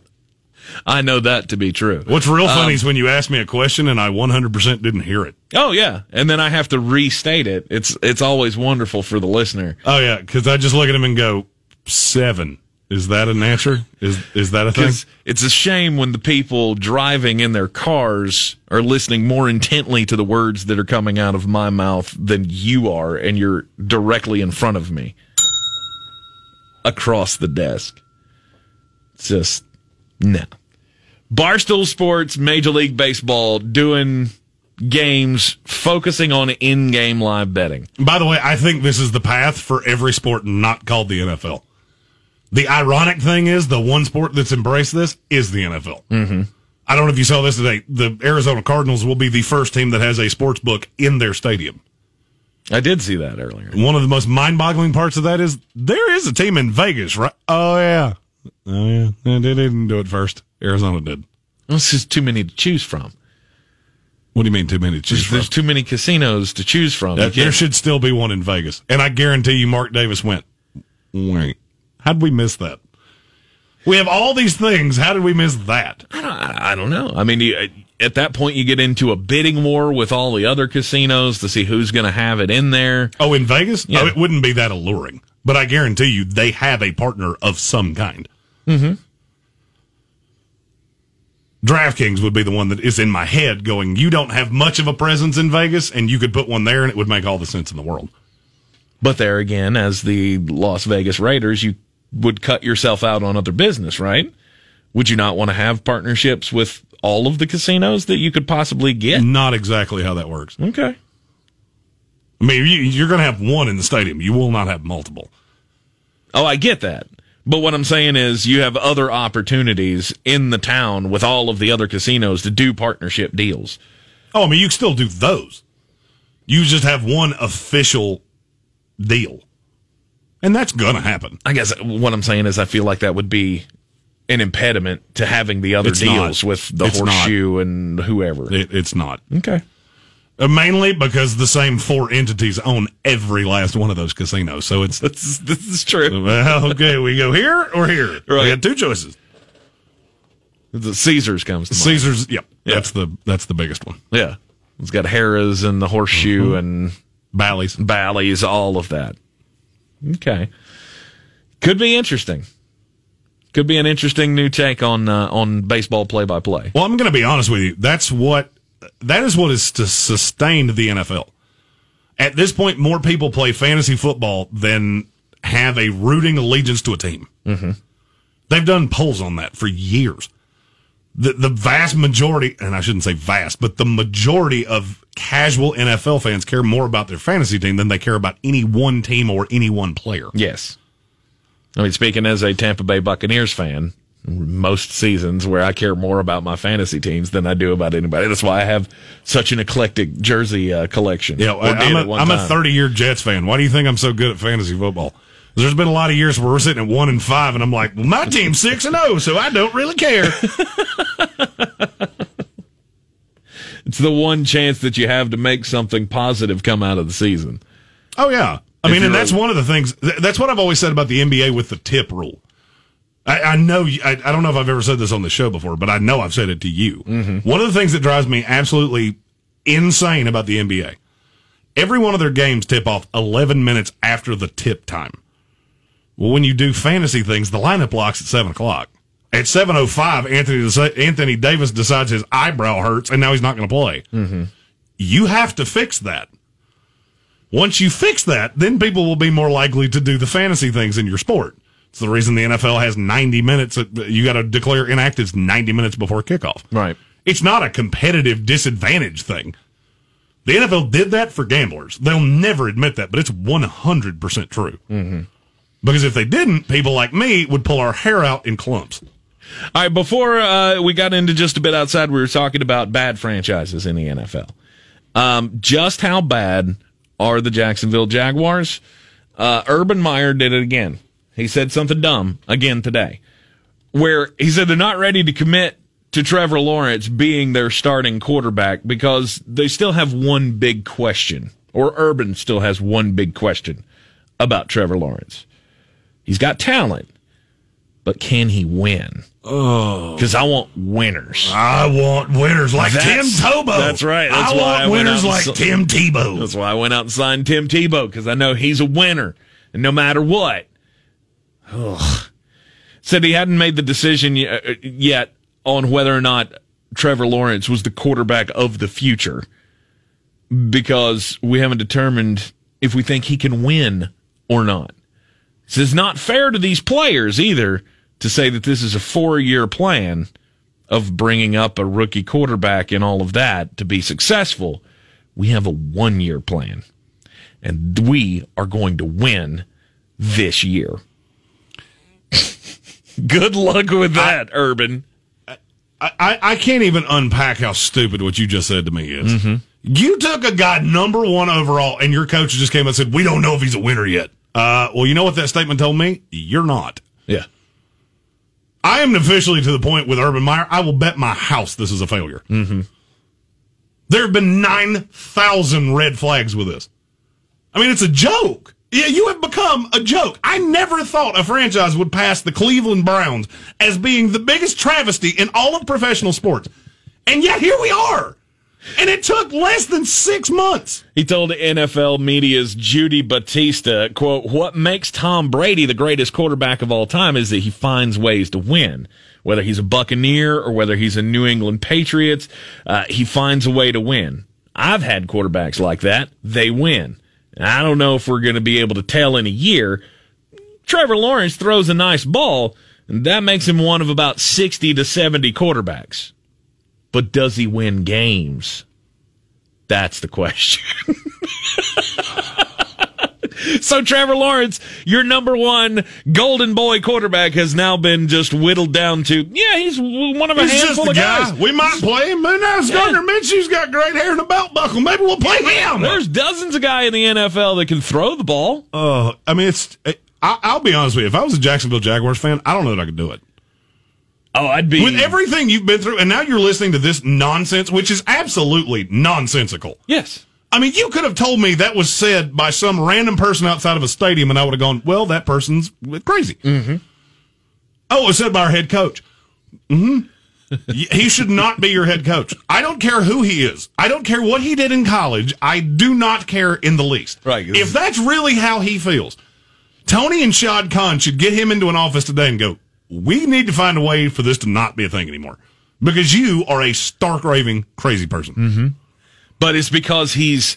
I know that to be true. what's real funny um, is when you ask me a question and I 100% didn't hear it. Oh yeah, and then I have to restate it. It's it's always wonderful for the listener. Oh yeah, because I just look at him and go seven. Is that an answer? Is is that a thing? It's a shame when the people driving in their cars are listening more intently to the words that are coming out of my mouth than you are, and you're directly in front of me across the desk. It's just, no. Barstool Sports, Major League Baseball doing games, focusing on in game live betting. By the way, I think this is the path for every sport not called the NFL. The ironic thing is, the one sport that's embraced this is the NFL. Mm-hmm. I don't know if you saw this today. The Arizona Cardinals will be the first team that has a sports book in their stadium. I did see that earlier. One of the most mind boggling parts of that is there is a team in Vegas, right? Oh, yeah. Oh, yeah. They didn't do it first. Arizona did. It's just too many to choose from. What do you mean, too many to choose There's, from? there's too many casinos to choose from. There should still be one in Vegas. And I guarantee you, Mark Davis went, wait, how'd we miss that? We have all these things. How did we miss that? I don't, I I don't know. I mean, you, at that point, you get into a bidding war with all the other casinos to see who's going to have it in there. Oh, in Vegas? Yeah. Oh, it wouldn't be that alluring. But I guarantee you, they have a partner of some kind. Mm-hmm. DraftKings would be the one that is in my head going, you don't have much of a presence in Vegas, and you could put one there, and it would make all the sense in the world. But there again, as the Las Vegas Raiders, you would cut yourself out on other business, right? Would you not want to have partnerships with all of the casinos that you could possibly get? Not exactly how that works. Okay. I mean, you, you're going to have one in the stadium. You will not have multiple. Oh, I get that. But what I'm saying is you have other opportunities in the town with all of the other casinos to do partnership deals. Oh, I mean, you can still do those. You just have one official deal. And that's going to happen. I guess what I'm saying is I feel like that would be an impediment to having the other It's deals not. with the It's not. horseshoe and whoever. It, it's not. okay. Uh, mainly because the same four entities own every last one of those casinos. So it's, This is, this is true. well, okay, we go here or here. We Right. got two choices. The Caesars comes to mind. Caesars, yep. Yeah. That's the that's the biggest one. Yeah. It's got Harrah's and the horseshoe Mm-hmm. and Bally's. Bally's, all of that. Okay. Could be interesting. Could be an interesting new take on uh, on baseball play by play. Well, I'm going to be honest with you. That's what that is what has to sustained the NFL. At this point, more people play fantasy football than have a rooting allegiance to a team. Mm-hmm. They've done polls on that for years. The the vast majority, and I shouldn't say vast, but the majority of casual NFL fans care more about their fantasy team than they care about any one team or any one player. Yes. I mean, speaking as a Tampa Bay Buccaneers fan, most seasons where I care more about my fantasy teams than I do about anybody. That's why I have such an eclectic jersey uh, collection. Yeah, I- at a, I'm a 30 year Jets fan. Why do you think I'm so good at fantasy football? There's been a lot of years where we're sitting at one and five, and I'm like, well, my team's six and zero, so I don't really care. It's the one chance that you have to make something positive come out of the season. oh yeah, I If mean, and that's a- one of the things. th- That's what I've always said about the NBA with the tip rule. I, I know. I, I don't know if I've ever said this on the show before, but I know I've said it to you. Mm-hmm. One of the things that drives me absolutely insane about the NBA, every one of their games tip off 11 minutes after the tip time. Well, when you do fantasy things, the lineup locks at seven o'clock. At seven oh five, Anthony Anthony Davis decides his eyebrow hurts, and now he's not going to play. You have to fix that. Once you fix that, then people will be more likely to do the fantasy things in your sport. It's the reason the NFL has ninety minutes. You got to declare inactive ninety minutes before kickoff. Right. It's not a competitive disadvantage thing. The NFL did that for gamblers. They'll never admit that, but it's 100% true. Mm-hmm. Because if they didn't, people like me would pull our hair out in clumps. All right, before uh, we got into just a bit outside, we were talking about bad franchises in the NFL. Um, just how bad are the Jacksonville Jaguars? Uh, Urban Meyer did it again. He said something dumb again today, where he said they're not ready to commit to Trevor Lawrence being their starting quarterback because they still have one big question, or Urban still has one big question about Trevor Lawrence. He's got talent, but can he win? Oh, because I want winners. I want winners like That's- Tim Tebow. that's right. That's I why want I winners like and Tim Tebow. That's why I went out and signed Tim Tebow because I know he's a winner, and no matter what, ugh. said he hadn't made the decision uh, yet on whether or not Trevor Lawrence was the quarterback of the future because we haven't determined if we think he can win or not. So is not fair to these players either to say that this is a four year plan of bringing up a rookie quarterback and all of that to be successful. We have a one year plan and we are going to win this year. Good luck with that, Urban. I, I can't even unpack how stupid what you just said to me is. Mm-hmm. You took a guy number one overall, and your coach just came out and said, "We don't know if he's a winner yet." Uh, well, you know what that statement told me? You're not. Yeah. I am officially to the point with Urban Meyer. I will bet my house this is a failure. Mm-hmm. There have been nine thousand red flags with this. I mean, it's a joke. Yeah, you have become a joke. I never thought a franchise would pass the Cleveland Browns as being the biggest travesty in all of professional sports. And yet here we are. And it took less than six months. He told NFL media's Judy Batista, quote, what makes Tom Brady the greatest quarterback of all time is that he finds ways to win. Whether he's a Buccaneer or whether he's a New England Patriots, uh, he finds a way to win. I've had quarterbacks like that. They win. I don't know if we're going to be able to tell in a year. Trevor Lawrence throws a nice ball, and that makes him one of about 60 to 70 quarterbacks. But does he win games? That's the question. so Trevor Lawrence, your number one golden boy quarterback, has now been just whittled down to yeah, he's one of a He's handful of guy. guys. We might play him, but now Gardner Minshew's got great hair and a belt buckle. Maybe we'll play him. There's dozens of guys in the NFL that can throw the ball. Uh, I mean, it's. I, I'll be honest with you. If I was a Jacksonville Jaguars fan, I don't know that I could do it. Oh, I'd be With everything you've been through, and now you're listening to this nonsense, which is absolutely nonsensical. yes. I mean, you could have told me that was said by some random person outside of a stadium, and I would have gone, well, that person's crazy. Mm-hmm. Oh, it was said by our head coach. Mm-hmm. he should not be your head coach. I don't care who he is. I don't care what he did in college. I do not care in the least. Right. If that's really how he feels, Tony and Shad Khan should get him into an office today and go, we need to find a way for this to not be a thing anymore. Because you are a stark raving crazy person. Mm-hmm. but it's because he's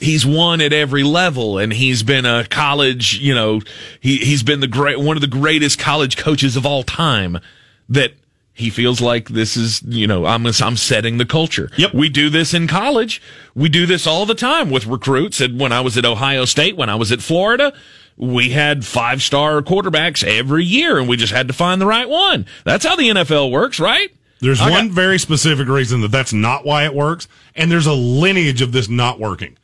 he's won at every level and he's been a college you know he he's been the great one of the greatest college coaches of all time that he feels like this is you know I'm I'm setting the culture. Yep. We do this in college. We do this all the time with recruits and when I was at Ohio State, when I was at Florida, we had five-star quarterbacks every year and we just had to find the right one. That's how the NFL works, right? There's I one got- very specific reason that that's not why it works, and there's a lineage of this not working.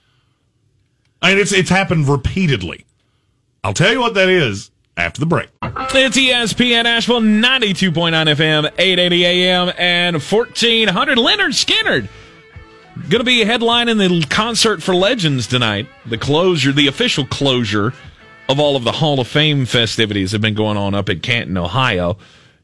And it's it's happened repeatedly. I'll tell you what that is after the break. It's ESPN Asheville, 92.9 FM, 880 AM, and 1400. Lynyrd Skynyrd going to be headlining the concert for legends tonight. The closure, the official closure of all of the Hall of Fame festivities have been going on up at Canton, Ohio.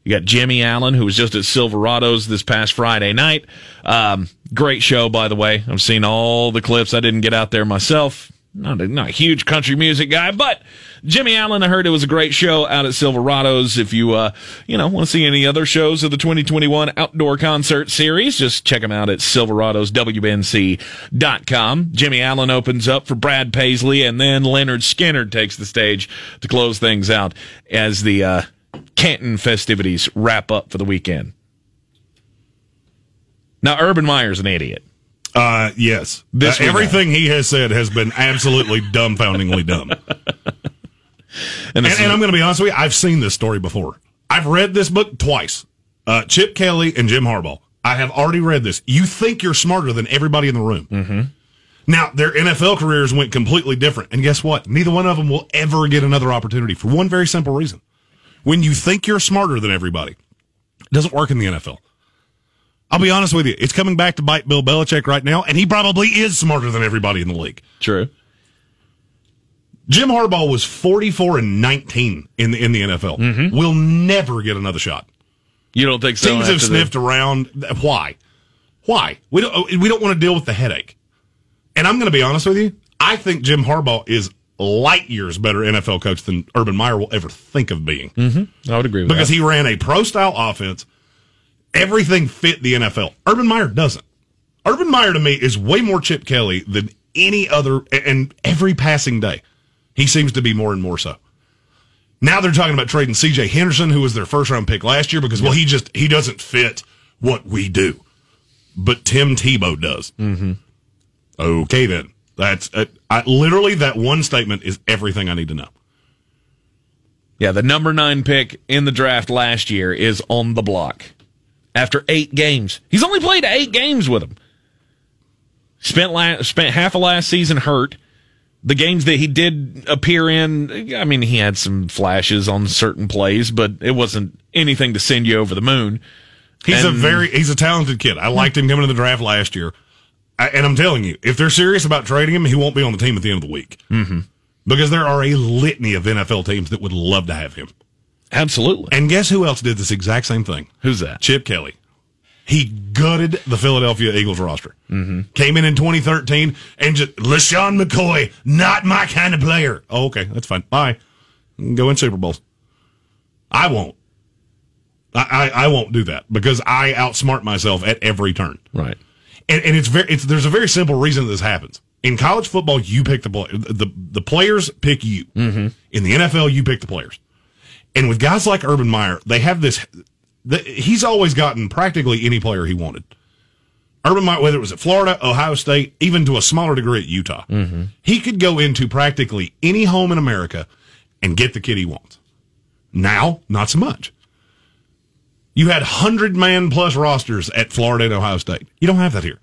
You got Jimmy Allen, who was just at Silverado's this past Friday night. Um, great show, by the way. I've seen all the clips. I didn't get out there myself. Not a, not a huge country music guy, but Jimmy Allen, I heard it was a great show out at Silverado's. If you, uh, you know, want to see any other shows of the 2021 outdoor concert series, just check them out at silveradoswnc.com. Jimmy Allen opens up for Brad Paisley, and then Lynyrd Skynyrd takes the stage to close things out as the, uh, Canton festivities wrap up for the weekend. Now, Urban Meyer's an idiot. Uh, yes, This Uh, know. everything he has said has been absolutely dumbfoundingly dumb. And, And, and I'm going to be honest with you, I've seen this story before. I've read this book twice. Uh, Chip Kelly and Jim Harbaugh. I have already read this. You think you're smarter than everybody in the room. Mm-hmm. Now, their NFL careers went completely different. And guess what? Neither one of them will ever get another opportunity for one very simple reason. When you think you're smarter than everybody, it doesn't work in the NFL. I'll be honest with you. It's coming back to bite Bill Belichick right now, and he probably is smarter than everybody in the league. true. Jim Harbaugh was 44 and 19 in the in the NFL. Mm-hmm. We'll never get another shot. You don't think so? Teams have the- sniffed around. Why? Why? We don't oh, we don't want to deal with the headache. And I'm going to be honest with you. I think Jim Harbaugh is light years better NFL coach than Urban Meyer will ever think of being mm-hmm. I would agree with that. because that. he ran a pro style offense. Everything fit the NFL. Urban Meyer doesn't. Urban Meyer to me is way more Chip Kelly than any other, and every passing day, he seems to be more and more so. Now they're talking about trading C.J. Henderson, who was their first round pick last year, because well, he just he doesn't fit what we do, but Tim Tebow does. Mm-hmm. Okay, then that's uh, I, literally that one statement is everything I need to know. Yeah, the number nine pick in the draft last year is on the block after eight games. He's only played eight games with him. Spent la- spent half of last season hurt. The games that he did appear in, I mean, he had some flashes on certain plays, but it wasn't anything to send you over the moon. He's a very he's a talented kid. I liked him coming to the draft last year, I, and I'm telling you, if they're serious about trading him, he won't be on the team at the end of the week. Mm-hmm. Because there are a litany of NFL teams that would love to have him. Absolutely. And guess who else did this exact same thing? Who's that? Chip Kelly. He gutted the Philadelphia Eagles roster. Mm-hmm. Came in in 2013 and just LeSean McCoy, not my kind of player. Oh, okay, that's fine. Bye. Go in Super Bowls. I won't. I, I, I won't do that because I outsmart myself at every turn. Right. And, and it's very it's there's a very simple reason this happens. In college football, you pick the play, the the players pick you. Mm-hmm. In the NFL, you pick the players. And with guys like Urban Meyer, they have this. The, he's always gotten practically any player he wanted. Urban Meyer, whether it was at Florida, Ohio State, even to a smaller degree at Utah, mm-hmm. he could go into practically any home in America and get the kid he wants. Now, not so much. You had hundred man plus rosters at Florida and Ohio State. You don't have that here.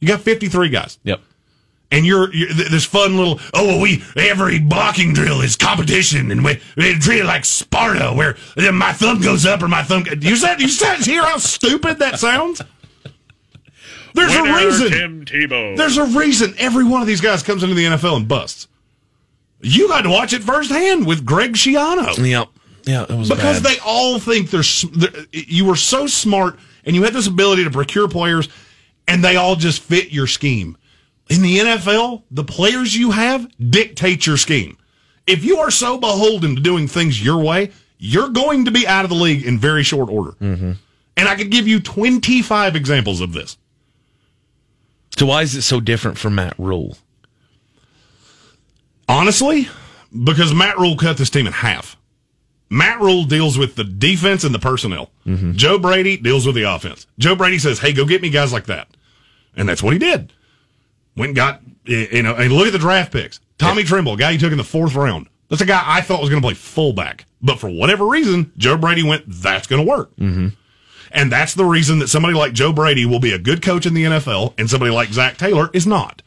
You got fifty three guys Yep. And you're, you're this fun little oh well, we every blocking drill is competition and we, we treat it like Sparta where my thumb goes up or my thumb you said you said hear how stupid that sounds there's a reason Tim Tebow. there's a reason every one of these guys comes into the NFL and busts you got to watch it firsthand with Greg Schiano Yep. Yeah, it was because bad. they all think they're, they're you were so smart and you had this ability to procure players and they all just fit your scheme in the NFL the players you have dictate your scheme if you are so beholden to doing things your way you're going to be out of the league in very short order mm-hmm. and I could give you 25 examples of this So why is it so different from Matt Rhule? Honestly, because Matt Rhule cut this team in half. Matt Rhule deals with the defense and the personnel. Mm-hmm. Joe Brady deals with the offense. Joe Brady says, "Hey, go get me guys like that," and that's what he did. Went and got you know, and look at the draft picks. Tommy Tremble, guy he took in the fourth round. That's a guy I thought was going to play fullback, but for whatever reason, Joe Brady went, "That's going to work." Mm-hmm. And that's the reason that somebody like Joe Brady will be a good coach in the NFL, and somebody like Zac Taylor is not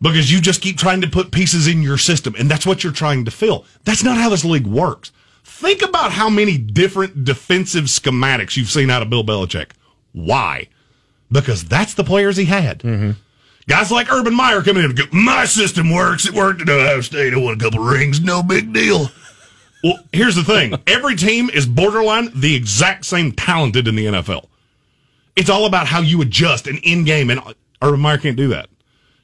because you just keep trying to put pieces in your system and that's what you're trying to fill. That's not how this league works. Think about how many different defensive schematics you've seen out of Bill Belichick. Why? Because that's the players he had. Guys like Urban Meyer coming in and go, my system works. It worked at Ohio State. I won a couple rings. No big deal. Well, here's the thing. Every team is borderline the exact same talented in the NFL. It's all about how you adjust and in game, and Urban Meyer can't do that.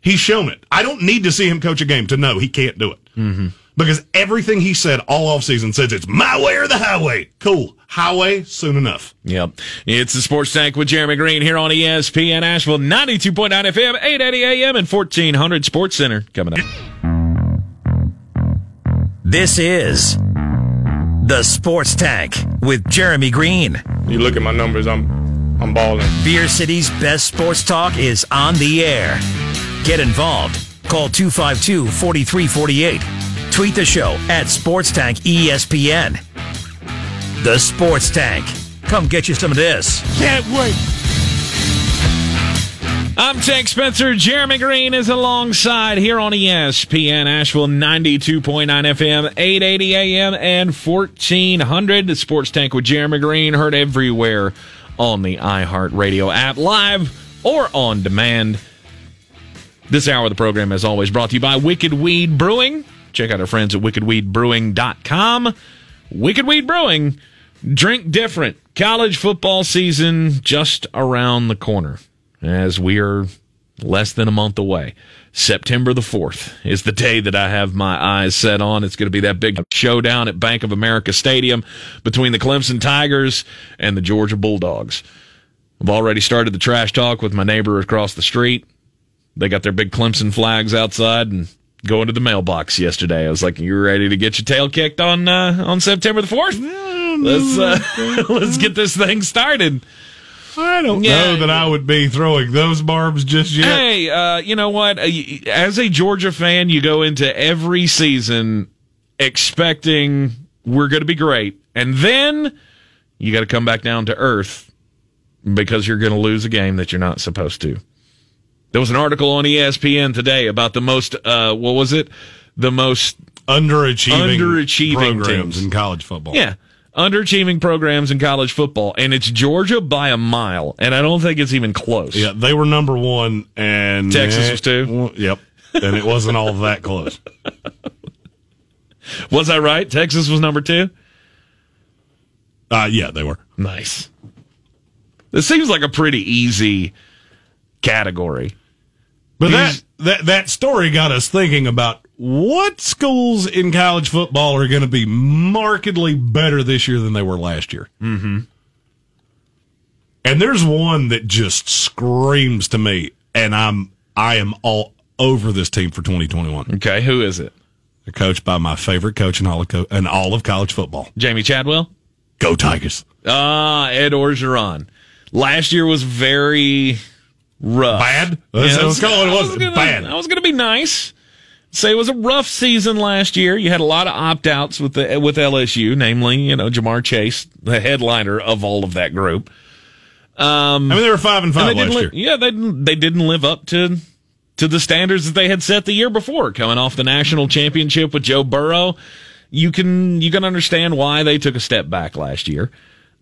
He's shown it. I don't need to see him coach a game to know he can't do it. Mm-hmm. Because everything he said all offseason says it's my way or the highway. Cool. Highway soon enough. Yep. It's the Sports Tank with Jeremy Greene here on ESPN Asheville, 92.9 FM, 880 AM, and 1400 Sports Center coming up. This is the Sports Tank with Jeremy Greene. You look at my numbers, I'm I'm balling. Beer City's best sports talk is on the air. Get involved. Call 252 4348. Tweet the show at Sports Tank ESPN. The Sports Tank. Come get you some of this. Can't wait. I'm Tank Spencer. Jeremy Greene is alongside here on ESPN Asheville 92.9 FM, 880 AM, and 1400. The Sports Tank with Jeremy Greene, heard everywhere on the iHeartRadio app, live or on demand. This hour of the program, as always, brought to you by Wicked Weed Brewing. Check out our friends at wickedweedbrewing.com. Wicked Weed Brewing, drink different. College football season just around the corner as we are less than a month away. September the 4th is the day that I have my eyes set on. It's going to be that big showdown at Bank of America Stadium between the Clemson Tigers and the Georgia Bulldogs. I've already started the trash talk with my neighbor across the street. They got their big Clemson flags outside and going to the mailbox yesterday. I was like, "You ready to get your tail kicked on uh, on September the 4th? Let's uh, let's get this thing started." I don't Yeah. know that I would be throwing those barbs just yet. Hey, uh, you know what? Uh, As a Georgia fan, you go into every season expecting we're going to be great, and then you got to come back down to earth because you're going to lose a game that you're not supposed to. There was an article on ESPN today about the most, uh, what was it? The most, Underachieving, Underachieving programs teams. in college football. yeah, underachieving programs in college football, and it's Georgia by a mile, and I don't think it's even close. Yeah, they were number one, and Texas was two? Yep, and it wasn't all that close. Was I right? Texas was number two? Uh, yeah, they were. Nice. This seems like a pretty easy category. But that, that that story got us thinking about what schools in college football are going to be markedly better this year than they were last year. Mm-hmm. And there's one that just screams to me, and I'm I am all over this team for 2021. Okay, who is it? They're coached by my favorite coach in all of co- in all of college football. Jamey Chadwell? Go Tigers! Ah, Ed Orgeron. Last year was very rough. Bad? That's- call it what it was was. gonna- Bad. I was going to be nice. Say it was a rough season last year. You had a lot of opt outs with the with LSU, namely, you know, Ja'Marr Chase, the headliner of all of that group. Um, I mean, they were five and And five didn't last li- year. Yeah, they didn't- they didn't live up to to the standards that they had set the year before. Coming off the national championship with Joe Burrow, you can you can understand why they took a step back last year.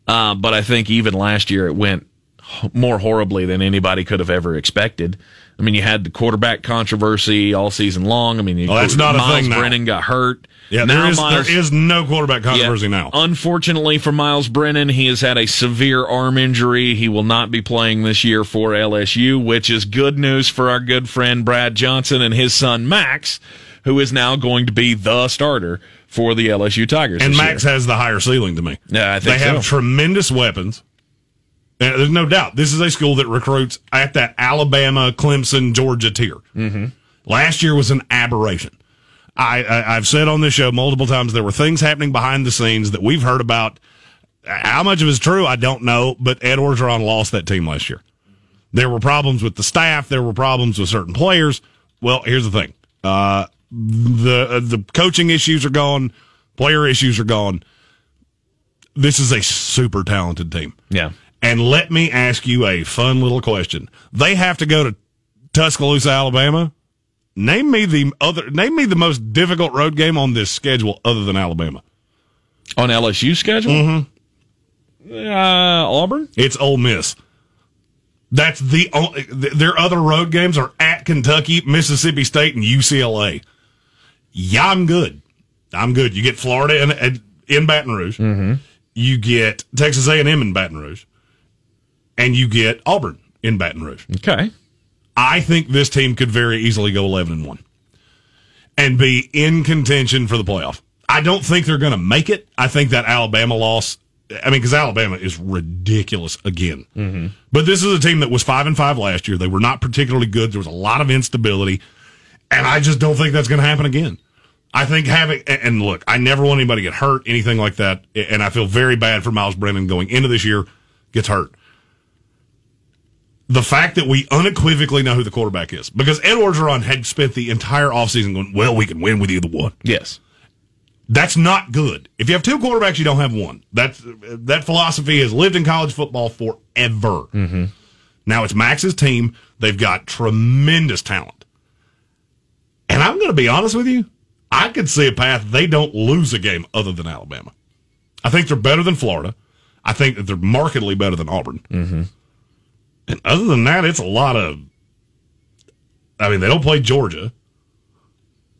Uh, but I think even last year it went more horribly than anybody could have ever expected. I mean, you had the quarterback controversy all season long. I mean, you, Well, that's not a Miles thing now. Brennan got hurt. Yeah, now there is Miles, there is no quarterback controversy yeah. now. Unfortunately for Miles Brennan, he has had a severe arm injury. He will not be playing this year for LSU, which is good news for our good friend Brad Johnson and his son Max, who is now going to be the starter for the LSU Tigers. And Max year. has the higher ceiling to me. Yeah, I think they have tremendous weapons. And there's no doubt this is a school that recruits at that Alabama, Clemson, Georgia tier. Mm-hmm. Last year was an aberration. I, I I've said on this show multiple times there were things happening behind the scenes that we've heard about. How much of it is true, I don't know. But Ed Orgeron lost that team last year. There were problems with the staff. There were problems with certain players. Well, here's the thing: uh, the uh, the coaching issues are gone, player issues are gone. This is a super talented team. yeah. And let me ask you a fun little question. They have to go to Tuscaloosa, Alabama. Name me the other. Name me the most difficult road game on this schedule other than Alabama. On LSU schedule? Mm-hmm. Uh, Auburn? It's Ole Miss. That's the only. Their other road games are at Kentucky, Mississippi State, and UCLA. Yeah, I'm good. I'm good. You get Florida in, in- Baton Rouge. Mm-hmm. You get Texas A&M in Baton Rouge, and you get Auburn in Baton Rouge. Okay. I think this team could very easily go 11 and 1 and be in contention for the playoff. I don't think they're going to make it. I think that Alabama loss, I mean, because Alabama is ridiculous again. Mm-hmm. But this is a team that was 5 and 5 last year. They were not particularly good. There was a lot of instability. And I just don't think that's going to happen again. I think having, and and look, I never want anybody to get hurt, anything like that. And I feel very bad for Miles Brennan going into this year, gets hurt the fact that we unequivocally know who the quarterback is because Ed Orgeron had spent the entire offseason going, well, we can win with either one. Yes. That's not good. If you have two quarterbacks, you don't have one. That's, that philosophy has lived in college football forever. Mm-hmm. Now it's Max's team. They've got tremendous talent. And I'm going to be honest with you. I could see a path they don't lose a game other than Alabama. I think they're better than Florida. I think that they're markedly better than Auburn. Mm-hmm. And other than that, it's a lot of. I mean, they don't play Georgia,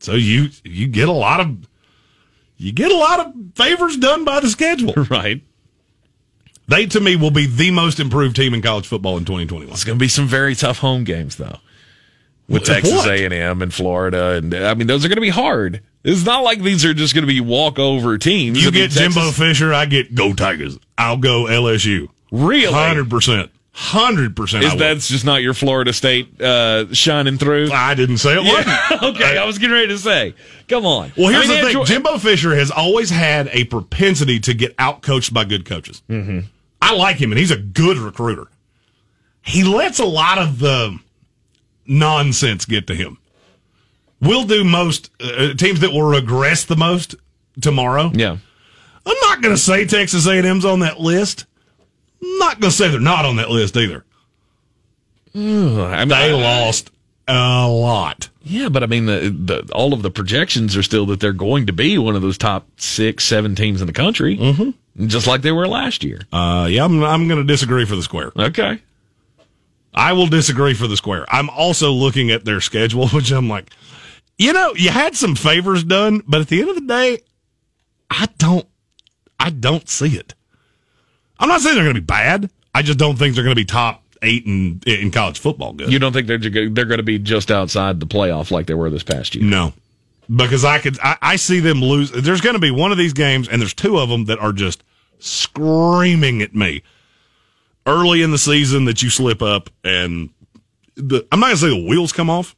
so you you get a lot of you get a lot of favors done by the schedule. Right. They to me will be the most improved team in college football in 2021. It's going to be some very tough home games, though. with What? Texas A&M and Florida, and I mean those are going to be hard. It's not like these are just going to be walkover teams. You I mean, get Jimbo Fisher, I get Go Tigers. I'll go LSU. Really? Hundred percent. Hundred percent. Is that's just not your Florida State uh, shining through? I didn't say it wasn't. okay, I was getting ready to say. Come on. Well, here's I mean, the thing: Jimbo Fisher has always had a propensity to get outcoached by good coaches. Mm-hmm. I like him, and he's a good recruiter. He lets a lot of the nonsense get to him. We'll do most uh, teams that will regress the most tomorrow. Yeah. I'm not going to say Texas A&M's on that list. Not going to say they're not on that list either. I mean, They lost a lot. Yeah, but I mean, the, the all of the projections are still that they're going to be one of those top six, seven teams in the country, mm-hmm. just like they were last year. Uh, yeah, I'm, I'm going to disagree for the square. Okay. I will disagree for the square. I'm also looking at their schedule, which I'm like, you know, you had some favors done, but at the end of the day, I don't, I don't see it. I'm not saying they're going to be bad. I just don't think they're going to be top eight in in college football. Good. You don't think they're they're going to be just outside the playoff like they were this past year? no, because I could, I, I see them lose. There's going to be one of these games, and there's two of them that are just screaming at me early in the season that you slip up, and the I'm not going to say the wheels come off.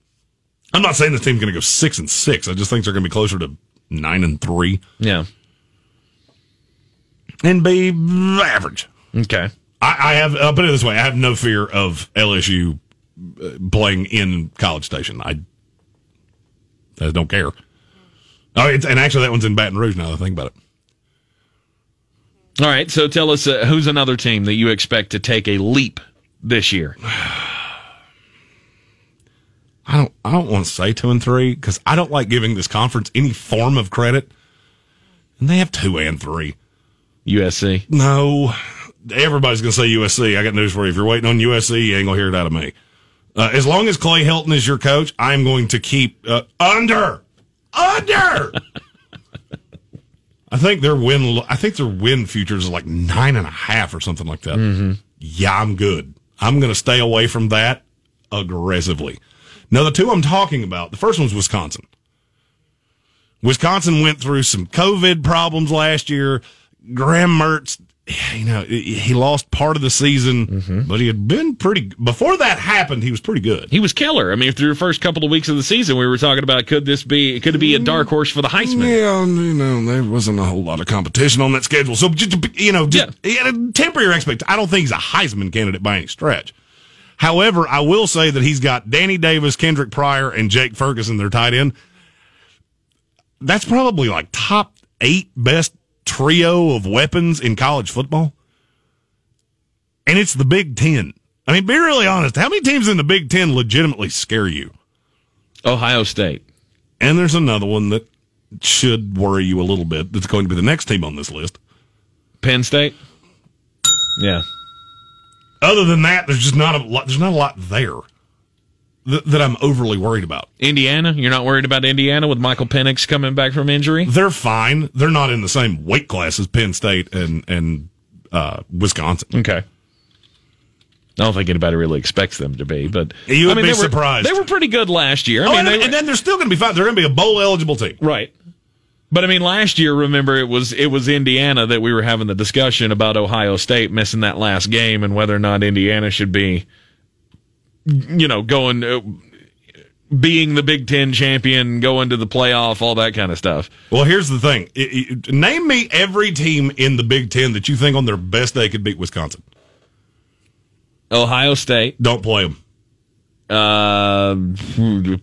I'm not saying the team's going to go six and six. I just think they're going to be closer to nine and three Yeah. And be average. Okay. I, I have. I'll put it this way: I have no fear of LSU uh, playing in College Station. I, I don't care. Oh, it's, and actually, that one's in Baton Rouge. Now that I think about it, All right. So tell us uh, who's another team that you expect to take a leap this year? I don't. I don't want to say two and three because I don't like giving this conference any form of credit. And they have two and three. USC. No, everybody's going to say USC. I got news for you. If you're waiting on USC, you ain't going to hear it out of me. Uh, as long as Clay Helton is your coach, I'm going to keep uh, under, under. I think their win. I think their win futures is like nine and a half or something like that. Yeah, I'm good. I'm going to stay away from that aggressively. Now, the two I'm talking about, the first one's Wisconsin. Wisconsin went through some COVID problems last year. Graham Mertz, you know, he lost part of the season, mm-hmm. but he had been pretty. Before that happened, he was pretty good. He was killer. I mean, through the first couple of weeks of the season, we were talking about could this be could it be a dark horse for the Heisman? Yeah, you know, there wasn't a whole lot of competition on that schedule. So, just, you know, just, yeah. temper your expectations. I don't think he's a Heisman candidate by any stretch. However, I will say that he's got Danny Davis, Kendric Pryor, and Jake Ferguson, their tight end. That's probably like top eight best trio of weapons in college football. And it's the Big Ten. I mean, be really honest. How many teams in the Big Ten legitimately scare you? Ohio State. And there's another one that should worry you a little bit. That's going to be the next team on this list. Penn State. Yeah. Other than that, there's just not a lot. There's not a lot there that, that I'm overly worried about. Indiana. You're not worried about Indiana with Michael Penix coming back from injury? They're fine. They're not in the same weight class as Penn State and and uh, Wisconsin. Okay. I don't think anybody really expects them to be, but You would I mean, be they were- surprised. They were pretty good last year. I Oh, mean, and, they and then they're still going to be fine. They're going to be a bowl eligible team. Right. But I mean, last year, remember it was it was Indiana that we were having the discussion about Ohio State missing that last game and whether or not Indiana should be, you know, going uh, being the Big Ten champion, going to the playoff, all that kind of stuff. Well, here's the thing. It- it- name me every team in the Big Ten that you think on their best day could beat Wisconsin. Ohio State, Don't play them. uh,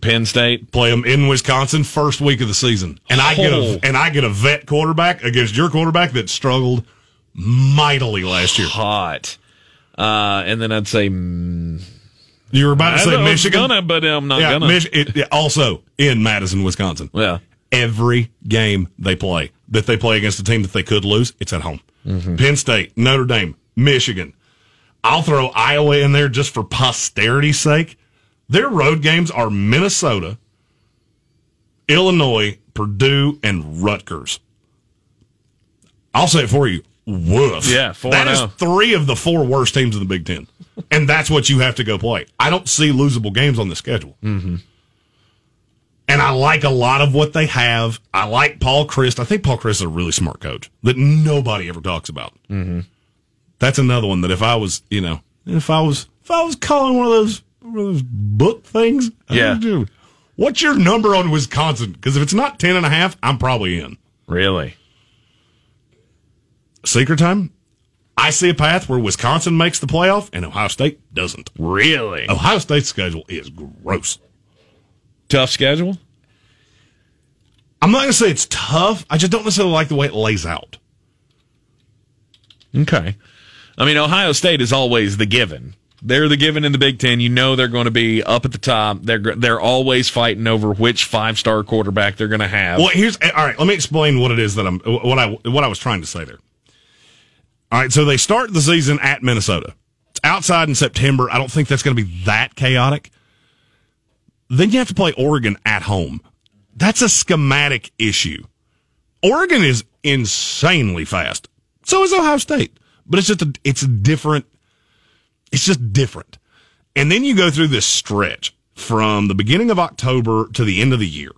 Penn State, Play them in Wisconsin first week of the season, and I get Oh. a and I get a vet quarterback against your quarterback that struggled mightily last year. hot. Uh, and then I'd say mm, You were about to say know, I was Michigan. gonna, but I'm not yeah, gonna. Mich- it, it- also in Madison, Wisconsin. yeah. Every game they play that they play against a team that they could lose, it's at home. Mm-hmm. Penn State, Notre Dame, Michigan. I'll throw Iowa in there just for posterity's sake. Their road games are Minnesota, Illinois, Purdue, and Rutgers. I'll say it for you. Woof. Yeah, 4-0. That is three of the four worst teams in the Big Ten, and that's what you have to go play. I don't see losable games on the schedule. Mm-hmm. And I like a lot of what they have. I like Paul Chryst. I think Paul Chryst is a really smart coach that nobody ever talks about. Mm-hmm. That's another one that if I was, you know, if I was, if I was calling one of those, one of those book things, Yeah. What's your number on Wisconsin? Because if it's not ten and a half, I'm probably in. Really? Secret time. I see a path where Wisconsin makes the playoff and Ohio State doesn't. Really? Ohio State's schedule is gross. Tough schedule? I'm not going to say it's tough. I just don't necessarily like the way it lays out. Okay. I mean, Ohio State is always the given. They're the given in the Big Ten. You know they're going to be up at the top. They're they're always fighting over which five star quarterback they're going to have. Well, here's all right. Let me explain what it is that I'm what I what I was trying to say there. All right, so they start the season at Minnesota. It's outside in September. I don't think that's going to be that chaotic. Then you have to play Oregon at home. That's a schematic issue. Oregon is insanely fast. So is Ohio State, but it's just a, it's a different. It's just different. And then you go through this stretch from the beginning of October to the end of the year.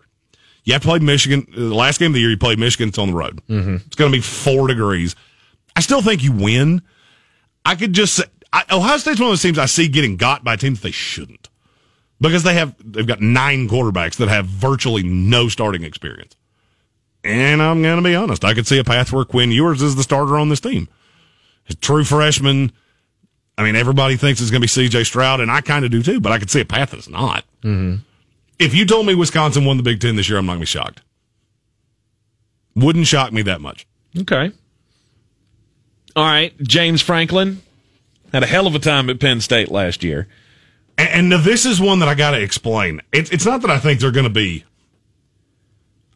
You have to play Michigan. uh, The last game of the year, you play Michigan. It's on the road. Mm-hmm. It's going to be four degrees. I still think you win. I could just say I, Ohio State's one of those teams I see getting got by teams they shouldn't because they have they've got nine quarterbacks that have virtually no starting experience. And I'm going to be honest, I could see a path where Quinn Ewers is the starter on this team. True freshman. I mean, everybody thinks it's going to be C.J. Stroud, and I kind of do too. But I could see a path that's not. Mm-hmm. If you told me Wisconsin won the Big Ten this year, I'm not going to be shocked. Wouldn't shock me that much. okay. All right. James Franklin had a hell of a time at Penn State last year. And, and this is one that I got to explain. It's it's not that I think they're going to be.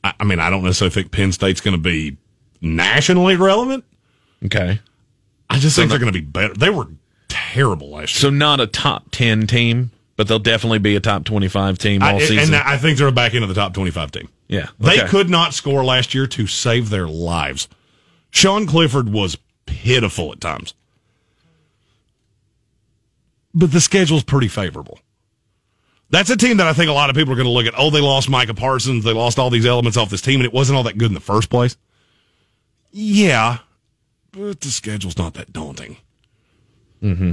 I, I mean, I don't necessarily think Penn State's going to be nationally relevant. Okay. I just think they're going to be better. They were terrible last year. So not a top 10 team, but they'll definitely be a top 25 team all I, season. and I think they're back into the top 25 team. yeah. They could not score last year to save their lives. Sean Clifford was pitiful at times. But the schedule's pretty favorable. That's a team that I think a lot of people are going to look at. Oh, they lost Micah Parsons. They lost all these elements off this team, and it wasn't all that good in the first place. Yeah, but the schedule's not that daunting. Mm-hmm.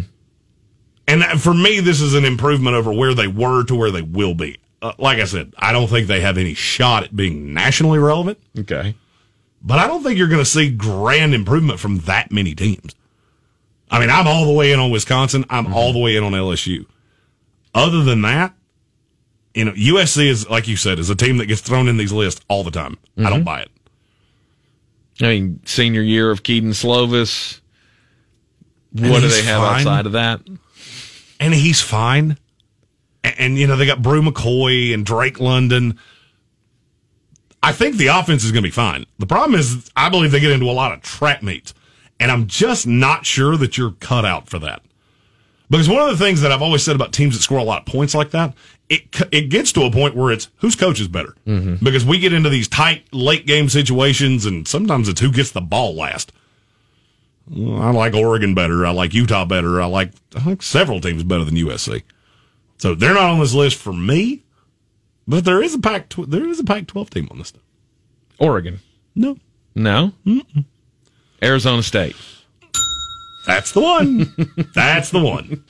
And for me, this is an improvement over where they were to where they will be. Uh, like I said, I don't think they have any shot at being nationally relevant, Okay. But I don't think you're going to see grand improvement from that many teams. I mean, I'm all the way in on Wisconsin. I'm all mm-hmm. the way in on LSU. Other than that, you know, USC is, like you said, is a team that gets thrown in these lists all the time. I don't mm-hmm. buy it. I mean, senior year of Kedon Slovis. And What do they have fine. outside of that? and he's fine. And, and, you know they got Bru McCoy and Drake London. I think the offense is going to be fine. The problem is, I believe they get into a lot of trap meets, and I'm just not sure that you're cut out for that. Because one of the things that I've always said about teams that score a lot of points like that, it it gets to a point where it's whose coach is better. Mm-hmm. Because we get into these tight late game situations, and sometimes it's who gets the ball last. I like Oregon better. I like Utah better. I like I like several teams better than USC. So they're not on this list for me, but there is a Pac tw- there is a Pac twelve team on this. Stuff. Oregon. No, No? Arizona State. that's the one. that's the one.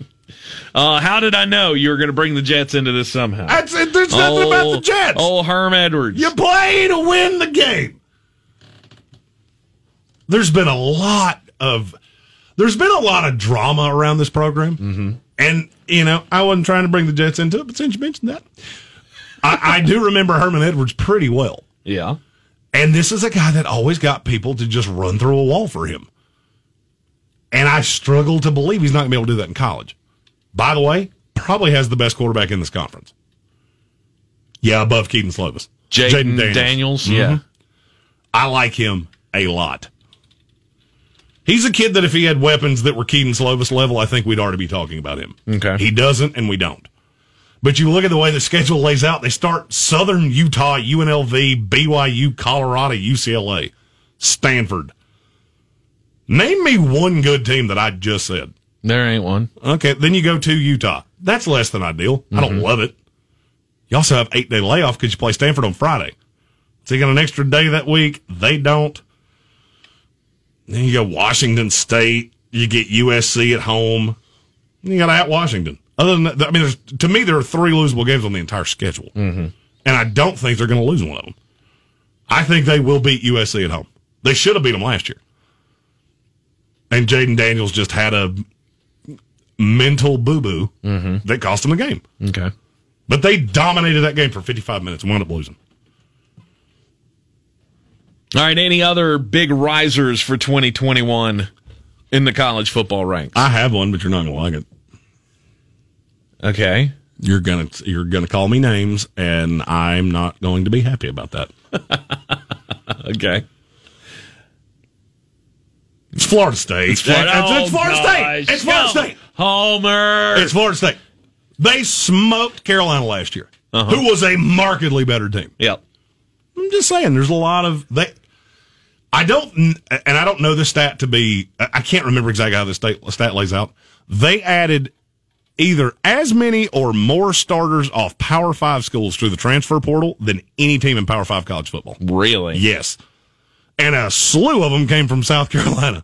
Uh, how did I know you were going to bring the Jets into this somehow? That's it. There's nothing about the Jets. Oh, Herm Edwards. You play to win the game. There's been a lot of there's been a lot of drama around this program, mm-hmm. and you know I wasn't trying to bring the Jets into it, but since you mentioned that, I, I do remember Herman Edwards pretty well. Yeah. And this is a guy that always got people to just run through a wall for him. And I struggle to believe he's not going to be able to do that in college. By the way, probably has the best quarterback in this conference. Yeah, above Kedon Slovis. Jayden Daniels. Mm-hmm. Yeah. I like him a lot. He's a kid that if he had weapons that were Kedon Slovis level, I think we'd already be talking about him. Okay. He doesn't, and we don't. But you look at the way the schedule lays out, they start Southern Utah, UNLV, BYU, Colorado, UCLA, Stanford. Name me one good team that I just said. There ain't one. Okay, then you go to Utah. That's less than ideal. I don't mm-hmm. love it. You also have eight day layoff because you play Stanford on Friday. So you got an extra day that week. They don't. Then you go Washington State. You get USC at home. You got at Washington. Other than that, I mean, there's, to me, there are three losable games on the entire schedule, mm-hmm. and I don't think they're going to lose one of them. I think they will beat USC at home. They should have beat them last year, and Jayden Daniels just had a mental boo boo that cost him the game. Okay. But they dominated that game for 55 minutes and wound up losing. All right. Any other big risers for 2021 in the college football ranks? I have one, but you're not going to like it. Okay. You're gonna you're gonna call me names, and I'm not going to be happy about that. Okay. It's Florida State. It's Florida- It's, oh, it's Florida Oh, State. It's Florida State. Homer. It's Florida State. They smoked Carolina last year, uh-huh. who was a markedly better team. yep. I'm just saying, there's a lot of they. I don't, and I don't know the stat to be. I can't remember exactly how the state stat lays out. They added either as many or more starters off Power Five schools through the transfer portal than any team in Power Five college football. Really? Yes, and a slew of them came from South Carolina.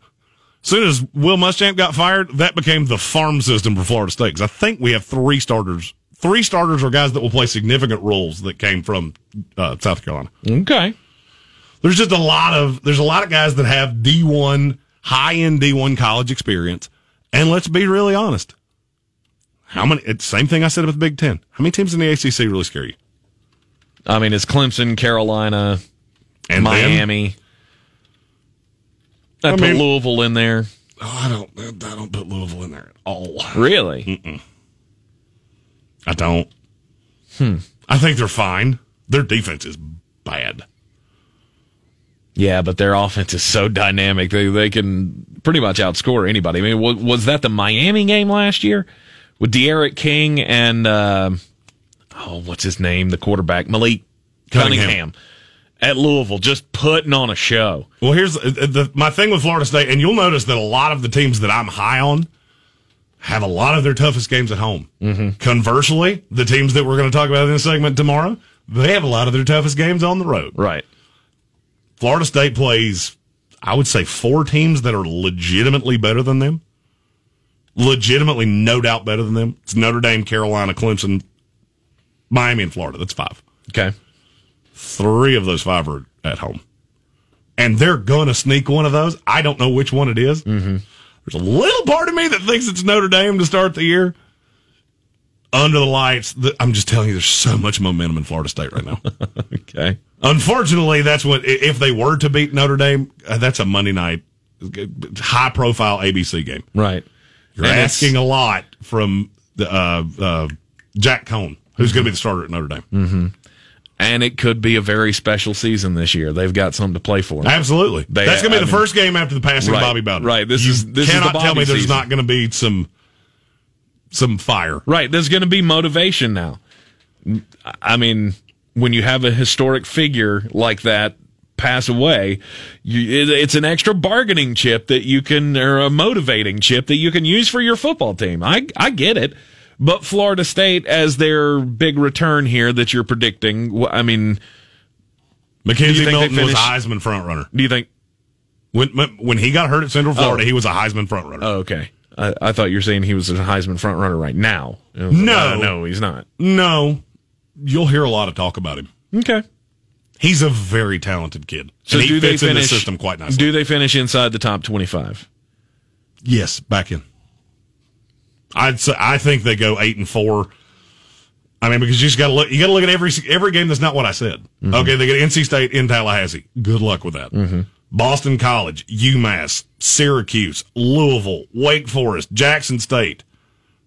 As soon as Will Muschamp got fired, that became the farm system for Florida State. 'Cause I think we have three starters. Three starters are guys that will play significant roles that came from uh, South Carolina Okay. there's just a lot of there's a lot of guys that have D1 high end D1 college experience. And let's be really honest. How many same thing I said about the Big 10. How many teams in the ACC really scare you? I mean, it's Clemson, Carolina, And then- Miami. I, I put mean- Louisville in there. oh, I don't I don't put Louisville in there at all. Really? I don't. Hmm. I think they're fine. Their defense is bad. Yeah, but their offense is so dynamic. They they can pretty much outscore anybody. I mean, was, was that the Miami game last year with D'Eriq King and uh, oh, what's his name? The quarterback Malik Cunningham. Cunningham. at Louisville, just putting on a show. Well, here's the, the, my thing with Florida State, and you'll notice that a lot of the teams that I'm high on have a lot of their toughest games at home. Mm-hmm. Conversely, the teams that we're going to talk about in this segment tomorrow, they have a lot of their toughest games on the road. Right. Florida State plays, I would say, four teams that are legitimately better than them. Legitimately, no doubt better than them. It's Notre Dame, Carolina, Clemson, Miami, and Florida. That's five. Okay. Three of those five are at home. And they're going to sneak one of those. I don't know which one it is. Mm-hmm. There's a little part of me that thinks it's Notre Dame to start the year. Under the lights, the, I'm just telling you, there's so much momentum in Florida State right now. Okay. Unfortunately, that's what, if they were to beat Notre Dame, uh, that's a Monday night, high profile ABC game. Right. You're asking a lot from the, uh, uh, Jack Coan, who's going to be the starter at Notre Dame. And it could be a very special season this year. They've got something to play for. Absolutely. They- That's going to be I the mean- first game after the passing Right, of Bobby Bowden. right. This you is- this is the cannot tell Bobby me there's season. not going to be some some fire. Right. There's going to be motivation now. I mean, when you have a historic figure like that pass away, you, it's an extra bargaining chip that you can, or a motivating chip that you can use for your football team. I, I get it. But Florida State, as their big return here that you're predicting, I mean, McKenzie Milton was a Heisman front runner. do you think? When when he got hurt at Central oh. Florida, Oh. he was a Heisman front runner. Oh, okay. I, I thought you were saying he was a Heisman front runner right now. No. like, no, he's not. No, you'll hear a lot of talk about him. Okay. He's a very talented kid. So and he do they in the finish? system quite nicely. Do they finish inside the top twenty-five? Yes, back in. I'd say I think they go eight and four. I mean, because you just got to look. You got to look at every every game. That's not what I said. Mm-hmm. Okay, they get NC State in Tallahassee. Good luck with that. Boston College, UMass, Syracuse, Louisville, Wake Forest, Jackson State.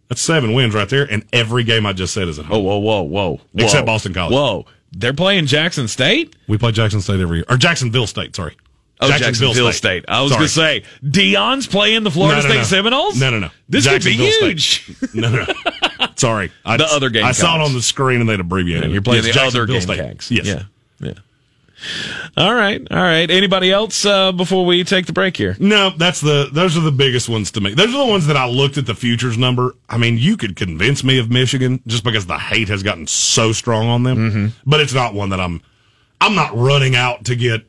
That's seven wins right there, and every game I just said is at home. Oh, whoa, whoa, whoa, whoa. Except Boston College. Whoa. They're playing Jackson State? We play Jackson State every year, or Jacksonville State. Sorry. Oh, Jacksonville, State. I was going to say, Deion's playing the Florida No, no, State no. Seminoles? No, no, no. This could be Jacksonville huge. No, no, no. Sorry. I, The other game. I saw it on the screen and they'd abbreviated it. You're playing Yes, the other Jacksonville State. Gamecocks. Yes. Yeah. All right, all right. Anybody else uh, before we take the break here? No, that's the those are the biggest ones to me. Those are the ones that I looked at the futures number. I mean, you could convince me of Michigan just because the hate has gotten so strong on them, but it's not one that I'm. I'm not running out to get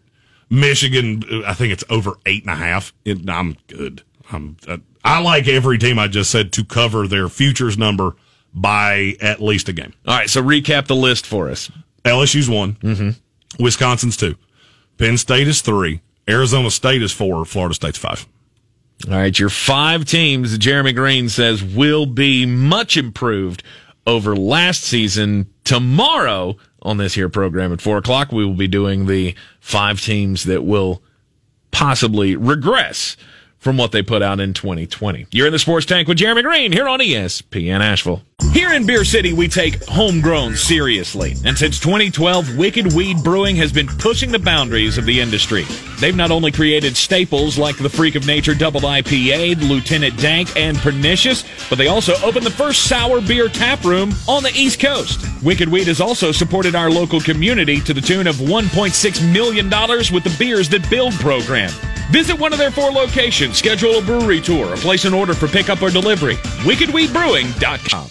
Michigan. I think it's over eight and a half. It, I'm good. I'm. uh, I like every team I just said to cover their futures number by at least a game. All right, so recap the list for us. LSU's one. Mm-hmm. Wisconsin's two. Penn State is three. Arizona State is four. Florida State's five. All right, your five teams Jeremy Greene says will be much improved over last season. Tomorrow on this here program at four o'clock, we will be doing the five teams that will possibly regress from what they put out in 2020. You're in the sports tank with Jeremy Greene here on ESPN Asheville. Here in Beer City, we take homegrown seriously. And since 2012, Wicked Weed Brewing has been pushing the boundaries of the industry. They've not only created staples like the Freak of Nature Double IPA, Lieutenant Dank, and Pernicious, but they also opened the first sour beer tap room on the East Coast. Wicked Weed has also supported our local community to the tune of $1.6 million with the Beers That Build program. Visit one of their four locations, schedule a brewery tour, or place an order for pickup or delivery. WickedWeedBrewing.com.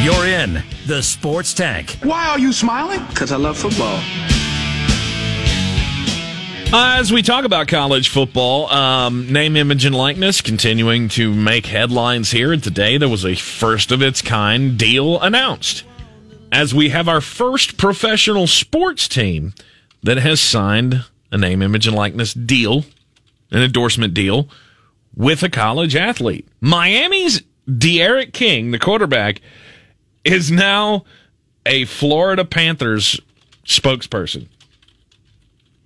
You're in the Sports Tank. Why are you smiling? Because I love football. As we talk about college football, um, name, image, and likeness continuing to make headlines here. Today there was a first of its kind deal announced. As we have our first professional sports team that has signed a name, image, and likeness deal, an endorsement deal with a college athlete. Miami's D'Eriq King, the quarterback, is now a Florida Panthers spokesperson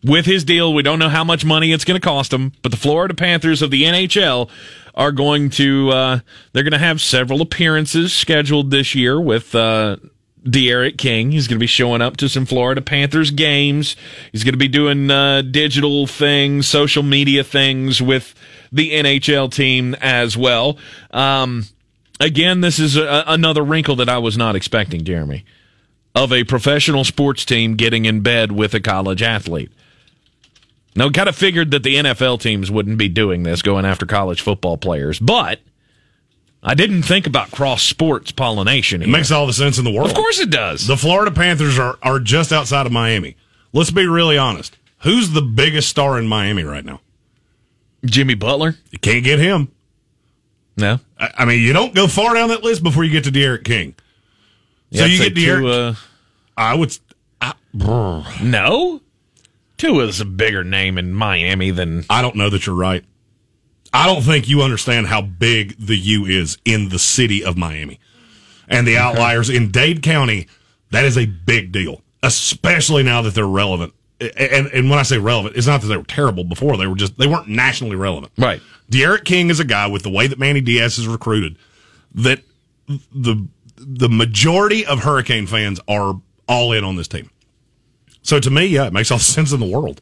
with his deal. We don't know how much money it's going to cost him, but the Florida Panthers of the NHL are going to uh, they're going to have several appearances scheduled this year with uh, D'Eriq King. He's going to be showing up to some Florida Panthers games. He's going to be doing uh, digital things, social media things with the NHL team as well. Um, again, this is a, another wrinkle that I was not expecting, Jeremy, of a professional sports team getting in bed with a college athlete. Now, kind of figured that the NFL teams wouldn't be doing this, going after college football players, but I didn't think about cross sports pollination. It makes all the sense in the world. Of course it does. The Florida Panthers are, are just outside of Miami. Let's be really honest. Who's the biggest star in Miami right now? Jimmy Butler? You can't get him. No. I, I mean, you don't go far down that list before you get to D'Eriq King. So Yeah, you I'd say get D'Eriq. Tua- I would. I, no? Tua is a bigger name in Miami than. I don't know that you're right. I don't think you understand how big the U is in the city of Miami and the outliers in Dade County. That is a big deal, especially now that they're relevant. And, and when I say relevant, it's not that they were terrible before; they were just they weren't nationally relevant. Right. D'Eriq King is a guy with the way that Manny Diaz is recruited that the the majority of Hurricane fans are all in on this team. So to me, yeah, it makes all the sense in the world.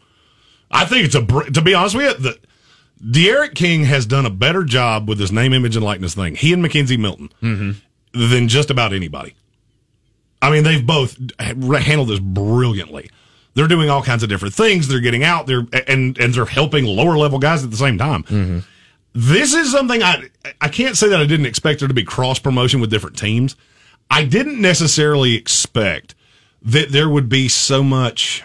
I think it's a to be honest with you, the D'Eriq King has done a better job with his name, image, and likeness thing. He and McKenzie Milton mm-hmm. than just about anybody. I mean, they've both handled this brilliantly. They're doing all kinds of different things. They're getting out there and and they're helping lower level guys at the same time. Mm-hmm. This is something I I can't say that I didn't expect there to be cross promotion with different teams. I didn't necessarily expect that there would be so much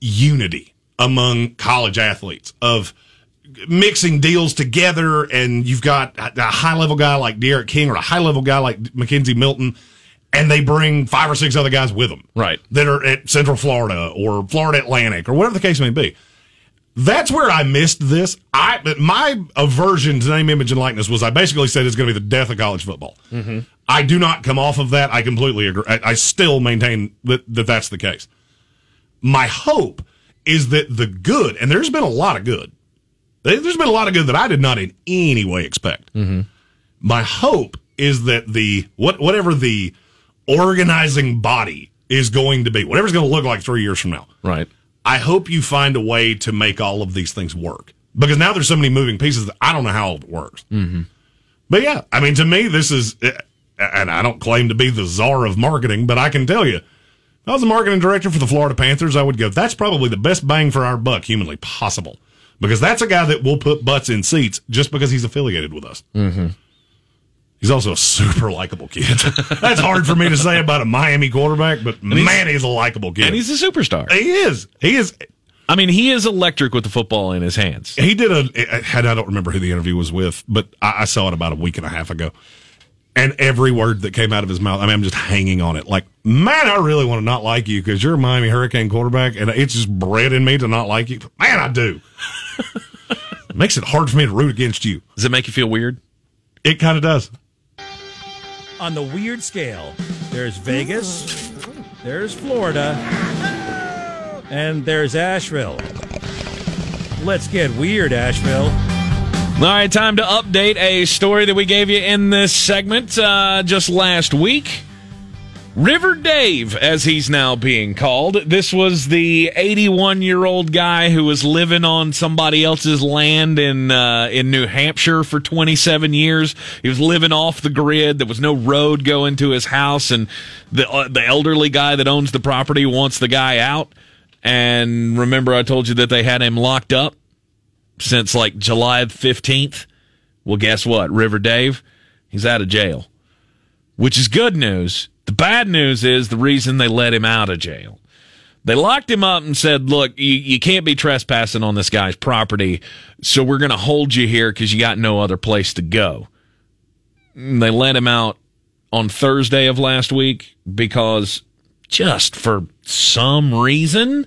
unity among college athletes of mixing deals together and you've got a high level guy like D'Eriq King or a high level guy like McKenzie Milton and they bring five or six other guys with them Right. that are at Central Florida or Florida Atlantic or whatever the case may be. That's where I missed this. I my aversion to name, image, and likeness was I basically said it's going to be the death of college football. Mm-hmm. I do not come off of that. I completely agree. I, I still maintain that, that that's the case. My hope is that the good, and there's been a lot of good. There- There's been a lot of good that I did not in any way expect. Mm-hmm. My hope is that the what whatever the organizing body is going to be, whatever's going to look like three years from now. Right. I hope you find a way to make all of these things work because now there's so many moving pieces that I don't know how it works. Mm-hmm. But yeah, I mean, to me, this is, and I don't claim to be the czar of marketing, but I can tell you, if I was the marketing director for the Florida Panthers, I would go, that's probably the best bang for our buck humanly possible. Because that's a guy that will put butts in seats just because he's affiliated with us. Mm-hmm. He's also a super likable kid. that's hard for me to say about a Miami quarterback, but man, he's a likable kid. And he's a superstar. he is. He is. I mean, he is electric with the football in his hands. He did a. I don't remember who the interview was with, but I, I saw it about a week and a half ago. And every word that came out of his mouth, I mean, I'm just hanging on it. Like, man, I really want to not like you because you're a Miami Hurricane quarterback, and it's just bred in me to not like you. Man, I do. it makes it hard for me to root against you. Does it make you feel weird? It kind of does. On the weird scale, there's Vegas, there's Florida, and there's Asheville. Let's get weird, Asheville. All right, time to update a story that we gave you in this segment uh, just last week. River Dave, as he's now being called. This was the 81 year old guy who was living on somebody else's land in uh, in New Hampshire for 27 years. He was living off the grid. There was no road going to his house, and the uh, the elderly guy that owns the property wants the guy out. And remember, I told you that they had him locked up since like July 15th. Well, guess what? River Dave, he's out of jail, which is good news. The bad news is the reason they let him out of jail. They locked him up and said, look, you, you can't be trespassing on this guy's property, so we're going to hold you here because you got no other place to go. And they let him out on Thursday of last week because just for some reason,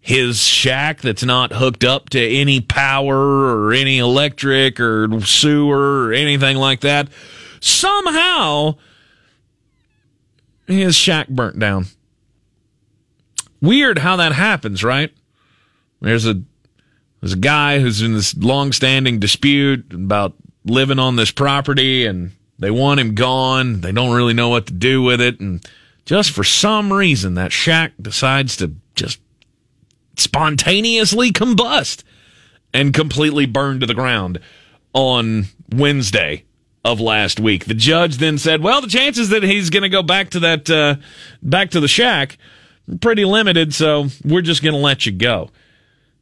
his shack that's not hooked up to any power or any electric or sewer or anything like that, somehow his shack burnt down. Weird how that happens, right? There's a there's a guy who's in this long-standing dispute about living on this property and they want him gone. They don't really know what to do with it and just for some reason that shack decides to just spontaneously combust and completely burn to the ground on Wednesday of last week. The judge then said, "Well, the chances that he's going to go back to that uh, back to the shack pretty limited, so we're just going to let you go."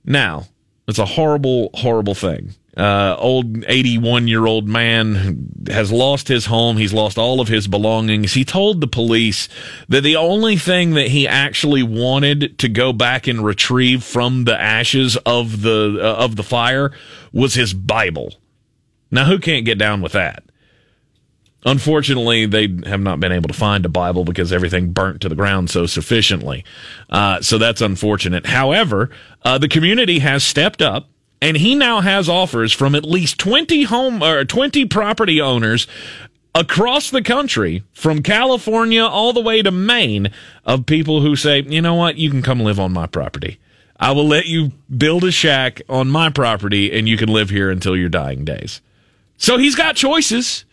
Now, it's a horrible, horrible thing. Uh, old 81 year old man has lost his home. He's lost all of his belongings. He told the police that the only thing that he actually wanted to go back and retrieve from the ashes of the uh, of the fire was his Bible. Now, who can't get down with that? Unfortunately, they have not been able to find a Bible because everything burnt to the ground so sufficiently. Uh, so that's unfortunate. However, uh, the community has stepped up and he now has offers from at least 20 home or 20 property owners across the country from California all the way to Maine of people who say, "You know what? You can come live on my property. I will let you build a shack on my property and you can live here until your dying days." So he's got choices.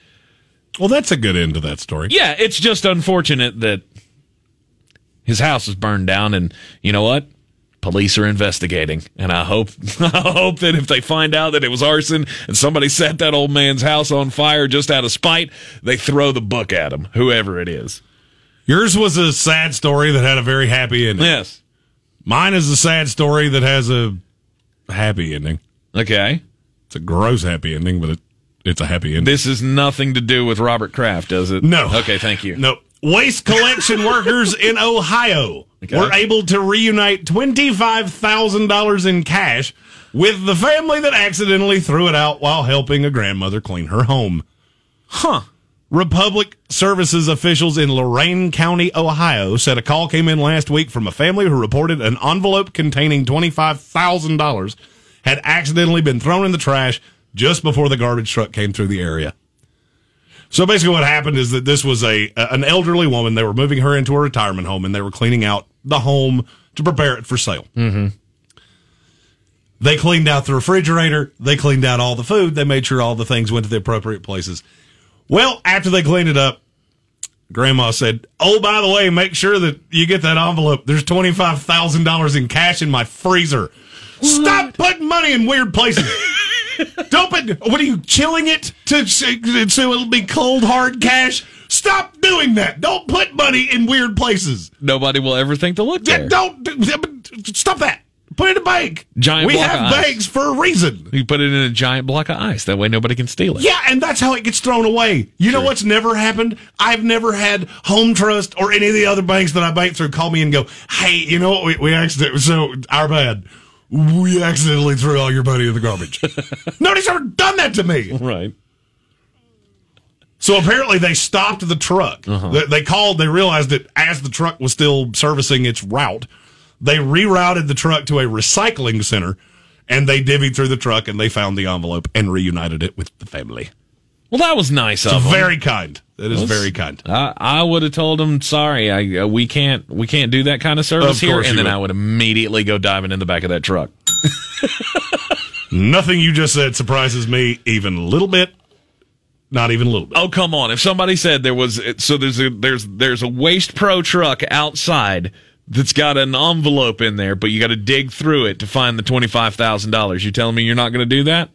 Well, that's a good end to that story. Yeah, it's just unfortunate that his house was burned down and you know what? police are investigating and i hope i hope that if they find out that it was arson and somebody set that old man's house on fire just out of spite they throw the book at him whoever it is Yours was a sad story that had a very happy ending. yes Mine is a sad story that has a happy ending. okay It's a gross happy ending, but it, it's a happy ending. this has nothing to do with robert kraft does it No. okay thank you No. Waste collection workers in Ohio Okay. were able to reunite $25,000 in cash with the family that accidentally threw it out while helping a grandmother clean her home. huh Republic Services officials in Lorain County, Ohio said a call came in last week from a family who reported an envelope containing $25,000 had accidentally been thrown in the trash just before the garbage truck came through the area. So basically what happened is that this was a an elderly woman they were moving her into a retirement home and they were cleaning out the home to prepare it for sale. Mm-hmm. They cleaned out the refrigerator, they cleaned out all the food, they made sure all the things went to the appropriate places. Well, after they cleaned it up, Grandma said, "Oh, by the way, make sure that you get that envelope. There's twenty five thousand dollars in cash in my freezer. Stop putting money in weird places." Don't put. What are you chilling it to so it'll be cold hard cash? Stop doing that. Don't put money in weird places. Nobody will ever think to look there. Don't stop that. Put it in a bank. Giant We block have banks for a reason. You put it in a giant block of ice. That way nobody can steal it. Yeah, and that's how it gets thrown away. You know what's never happened? I've never had Home Trust or any of the other banks that I bank through call me and go, "Hey, you know what? We, we accidentally so our bad. We accidentally threw all your money in the garbage." Nobody's ever done that to me. Right. So apparently they stopped the truck. Uh-huh. They, they called. They realized that as the truck was still servicing its route, they rerouted the truck to a recycling center. And they divvied through the truck and they found the envelope and reunited it with the family. Well, that was nice of them. Very kind. That is very kind. I, I would have told him, sorry, I, uh, we can't we can't do that kind of service Of here, and then would. I would immediately go diving in the back of that truck. Nothing you just said surprises me even a little bit. Not even a little bit. Oh come on! If somebody said there was so there's a there's there's a Waste Pro truck outside that's got an envelope in there, but you got to dig through it to find the twenty five thousand dollars. You telling me you're not going to do that?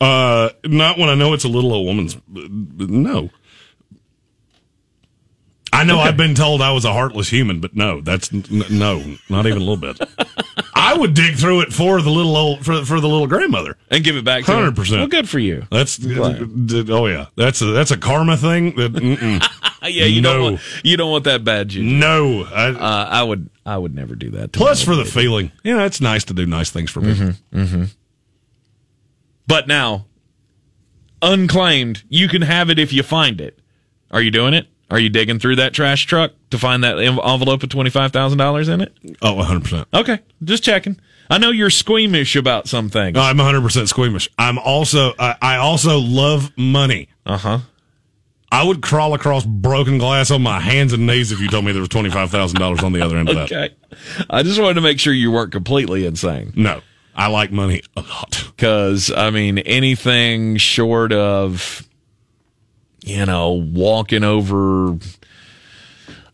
Uh, not when I know it's a little old woman's. No. I know I've been told I was a heartless human, but no, that's n- no, not even a little bit. I would dig through it for the little old for, for the little grandmother. And give it back to her. 100%. Well, good for you. That's oh yeah, that's a that's a karma thing. That, yeah, you No. don't want you don't want that bad juju. no, I, Uh, I would I would never do that. To plus for the old lady. feeling. Yeah, it's nice to do nice things for people. mm-hmm But now, unclaimed, you can have it if you find it. Are you doing it? Are you digging through that trash truck to find that envelope with twenty five thousand dollars in it? Oh, 100 percent. Okay, just checking. I know you're squeamish about some things. I'm 100 percent squeamish. I'm also I, I also love money. Uh huh. I would crawl across broken glass on my hands and knees if you told me there was twenty five thousand dollars on the other end of that. Okay. I just wanted to make sure you weren't completely insane. No, I like money a lot. Because, I mean, anything short of, you know, walking over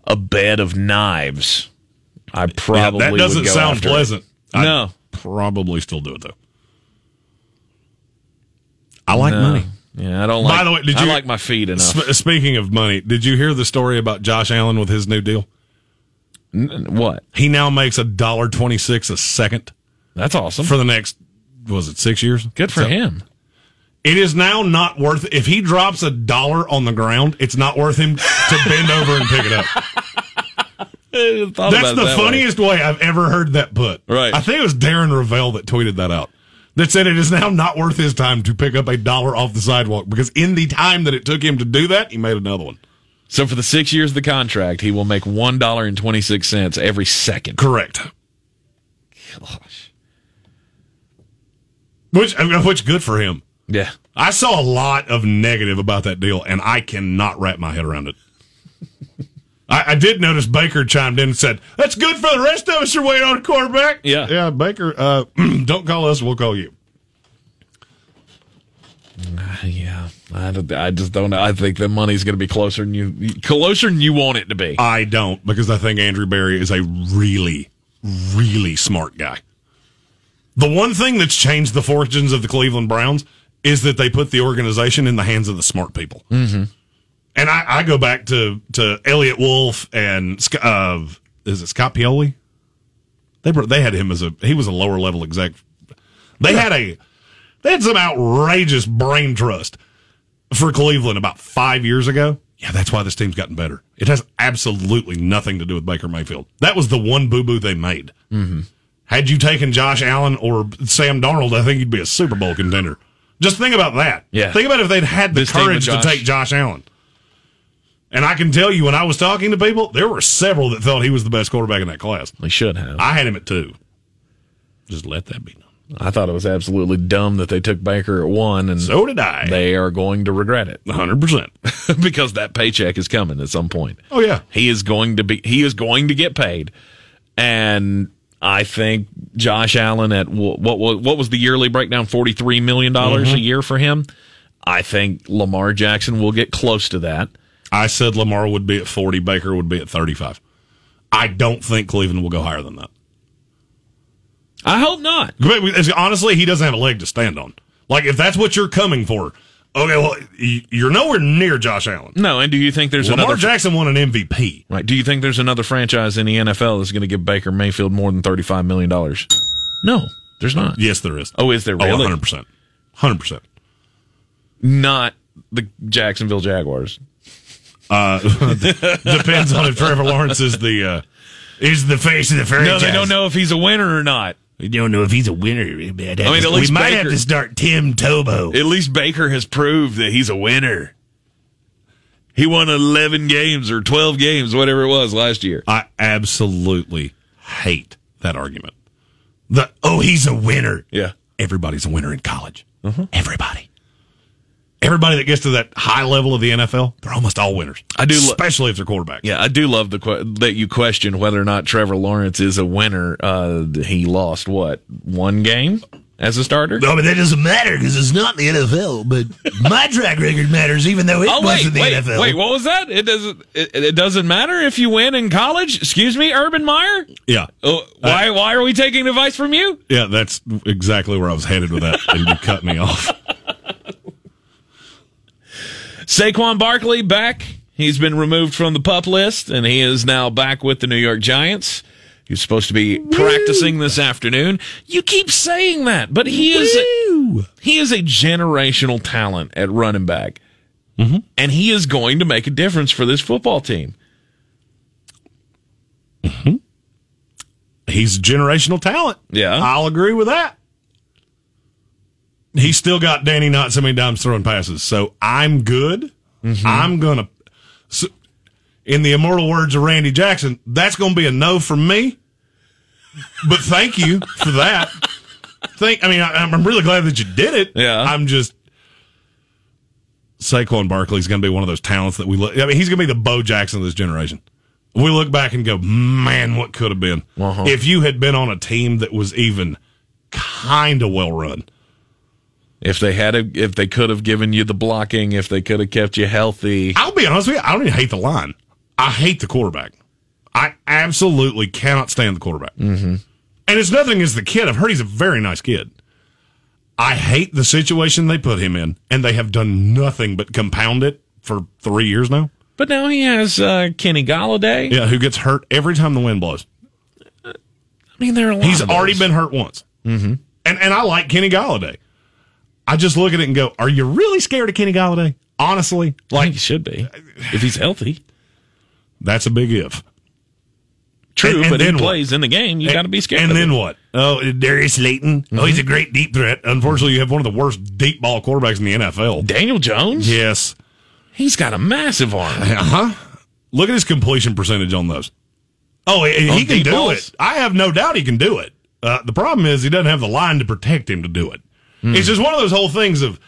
a bed of knives, I probably that doesn't sound after it. pleasant. I'd No. probably still do it though. I like No. money. Yeah, I don't By like. the way, did I you like my feet enough. Sp- speaking of money, did you hear the story about Josh Allen with his new deal? N- what? He now makes a dollar twenty six a second That's awesome. for the next was it six years? Good for So- him. It is now not worth. If he drops a dollar on the ground, it's not worth him to bend over and pick it up. That's the funniest way. I've ever heard that put. Right. I think it was Darren Rovell that tweeted that out. That said it is now not worth his time to pick up a dollar off the sidewalk because in the time that it took him to do that, he made another one. So for the six years of the contract, he will make one dollar and twenty six cents every second. Correct. Gosh. Which uh, which good for him. Yeah. I saw a lot of negative about that deal, and I cannot wrap my head around it. I, I did notice Baker chimed in and said, "That's good for the rest of us. You're waiting on a quarterback." Yeah. yeah. Baker, uh, don't call us. We'll call you. Yeah. I, don't- I just don't know. I think the money's going to be closer than you closer than you want it to be. I don't because I think Andrew Berry is a really, really smart guy. The one thing that's changed the fortunes of the Cleveland Browns is that they put the organization in the hands of the smart people. Mm-hmm. And I, I go back to to Eliot Wolf and uh, is it Scott Pioli? They brought, they had him as a he was a lower level exec. They had a they had some outrageous brain trust for Cleveland about five years ago. Yeah, that's why this team's gotten better. It has absolutely nothing to do with Baker Mayfield. That was the one boo boo they made. Mm-hmm. Had you taken Josh Allen or Sam Darnold, I think you'd be a Super Bowl contender. Just think about that. Yeah. Think about if they'd had the This team with courage to Josh. take Josh Allen. And I can tell you, when I was talking to people, there were several that thought he was the best quarterback in that class. They should have. I had him at two. Just let that be known. I thought it was absolutely dumb that they took Baker at one, and So did I. they are going to regret it 100%. because that paycheck is coming at some point. Oh, yeah. He is going to be. He is going to get paid, and I think Josh Allen at wh- what was what was the yearly breakdown? Forty three million dollars mm-hmm. a year for him. I think Lamar Jackson will get close to that. I said Lamar would be at 40, Baker would be at 35. I don't think Cleveland will go higher than that. I hope not. Honestly, he doesn't have a leg to stand on. Like if that's what you're coming for, okay, well you're nowhere near Josh Allen. No, and do you think there's Lamar another Jackson won an MVP. right? Do you think there's another franchise in the NFL that's going to give Baker Mayfield more than thirty five million dollars? No, there's not. Yes, there is. Oh, is there Oh, really? 100 percent, hundred percent. Not the Jacksonville Jaguars. Depends on if Trevor Lawrence is the uh, is the face of the franchise. No, they don't know if he's a winner or not. We don't know if he's a winner. I mean, at least we might Baker- have to start Tim Tebow. At least Baker has proved that he's a winner. He won 11 games or 12 games, whatever it was last year. I absolutely hate that argument. The oh, he's a winner. Yeah. Everybody's a winner in college. Mm-hmm. Everybody. Everybody that gets to that high level of the NFL, they're almost all winners. I do lo- especially if they're quarterbacks. Yeah, I do love the que- that you question whether or not Trevor Lawrence is a winner. Uh, he lost what one game as a starter. No, but that doesn't matter because it's not the NFL. But my track record matters, even though it Oh was wait, in the wait, NFL. wait! What was that? It doesn't. It, it doesn't matter if you win in college. Excuse me, Urban Meyer. yeah, Oh, why? why are we taking advice from you? yeah. That's exactly where I was headed with that, and you cut me off. Saquon Barkley back. He's been removed from the pup list, and he is now back with the New York Giants. He's supposed to be practicing this afternoon. You keep saying that, but he is a, he is a generational talent at running back, mm-hmm. and he is going to make a difference for this football team. Mm-hmm. He's generational talent. Yeah. I'll agree with that. He's still got Danny not so many times throwing passes, so I'm good. I'm gonna, so, in the immortal words of Randy Jackson, that's gonna be a no from me. But thank you for that. Think I mean, I, I'm really glad that you did it. Yeah. I'm just. Saquon Barkley's going to be one of those talents that we look. I mean, he's going to be the Bo Jackson of this generation. We look back and go, man, what could have been Uh-huh. if you had been on a team that was even kind of well run. If they had, a, if they could have given you the blocking, if they could have kept you healthy, I'll be honest with you, I don't even hate the line. I hate the quarterback. I absolutely cannot stand the quarterback. Mm-hmm. And it's nothing against the kid. I've heard he's a very nice kid. I hate the situation they put him in, and they have done nothing but compound it for three years now. but now he has uh, Kenny Golladay. Yeah, who gets hurt every time the wind blows. I mean, there are a lot He's already been hurt once. Mm-hmm. And and I like Kenny Golladay. I just look at it and go, "Are you really scared of Kenny Golladay?" Honestly, like he should be if he's healthy. that's a big if. True, And- and but he then what? plays in the game. You got to be scared. And then him. what? Oh, Darius Slayton. Oh, he's a great deep threat. Unfortunately, you have one of the worst deep ball quarterbacks in the NFL. Daniel Jones, Yes. he's got a massive arm. Uh huh. Look at his completion percentage on those. Oh, he, On he can do balls? it. I have no doubt he can do it. Uh, the problem is he doesn't have the line to protect him to do it. It's just one of those whole things of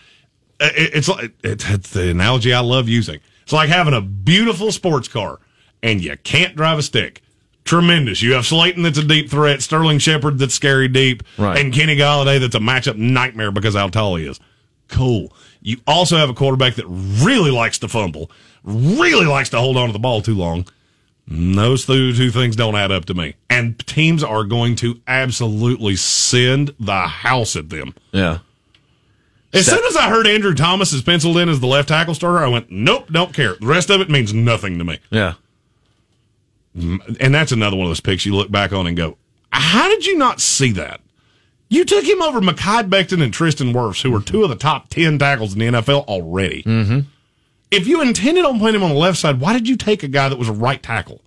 uh, it, it's like it's, it's the analogy I love using. It's like having a beautiful sports car and you can't drive a stick. Tremendous. You have Slayton that's a deep threat, Sterling Shepard that's scary deep, Right. and Kenny Golladay that's a matchup nightmare because how tall he is. Cool. You also have a quarterback that really likes to fumble, really likes to hold on to the ball too long. Those two, two things don't add up to me. And teams are going to absolutely send the house at them. Yeah, As soon as I heard Andrew Thomas is penciled in as the left tackle starter, I went, nope, don't care. The rest of it means nothing to me. yeah. And that's another one of those picks you look back on and go, how did you not see that? You took him over Mekhi Becton and Tristan Wirfs, who are two of the top 10 tackles in the NFL already. Mm-hmm. If you intended on playing him on the left side, why did you take a guy that was a right tackle?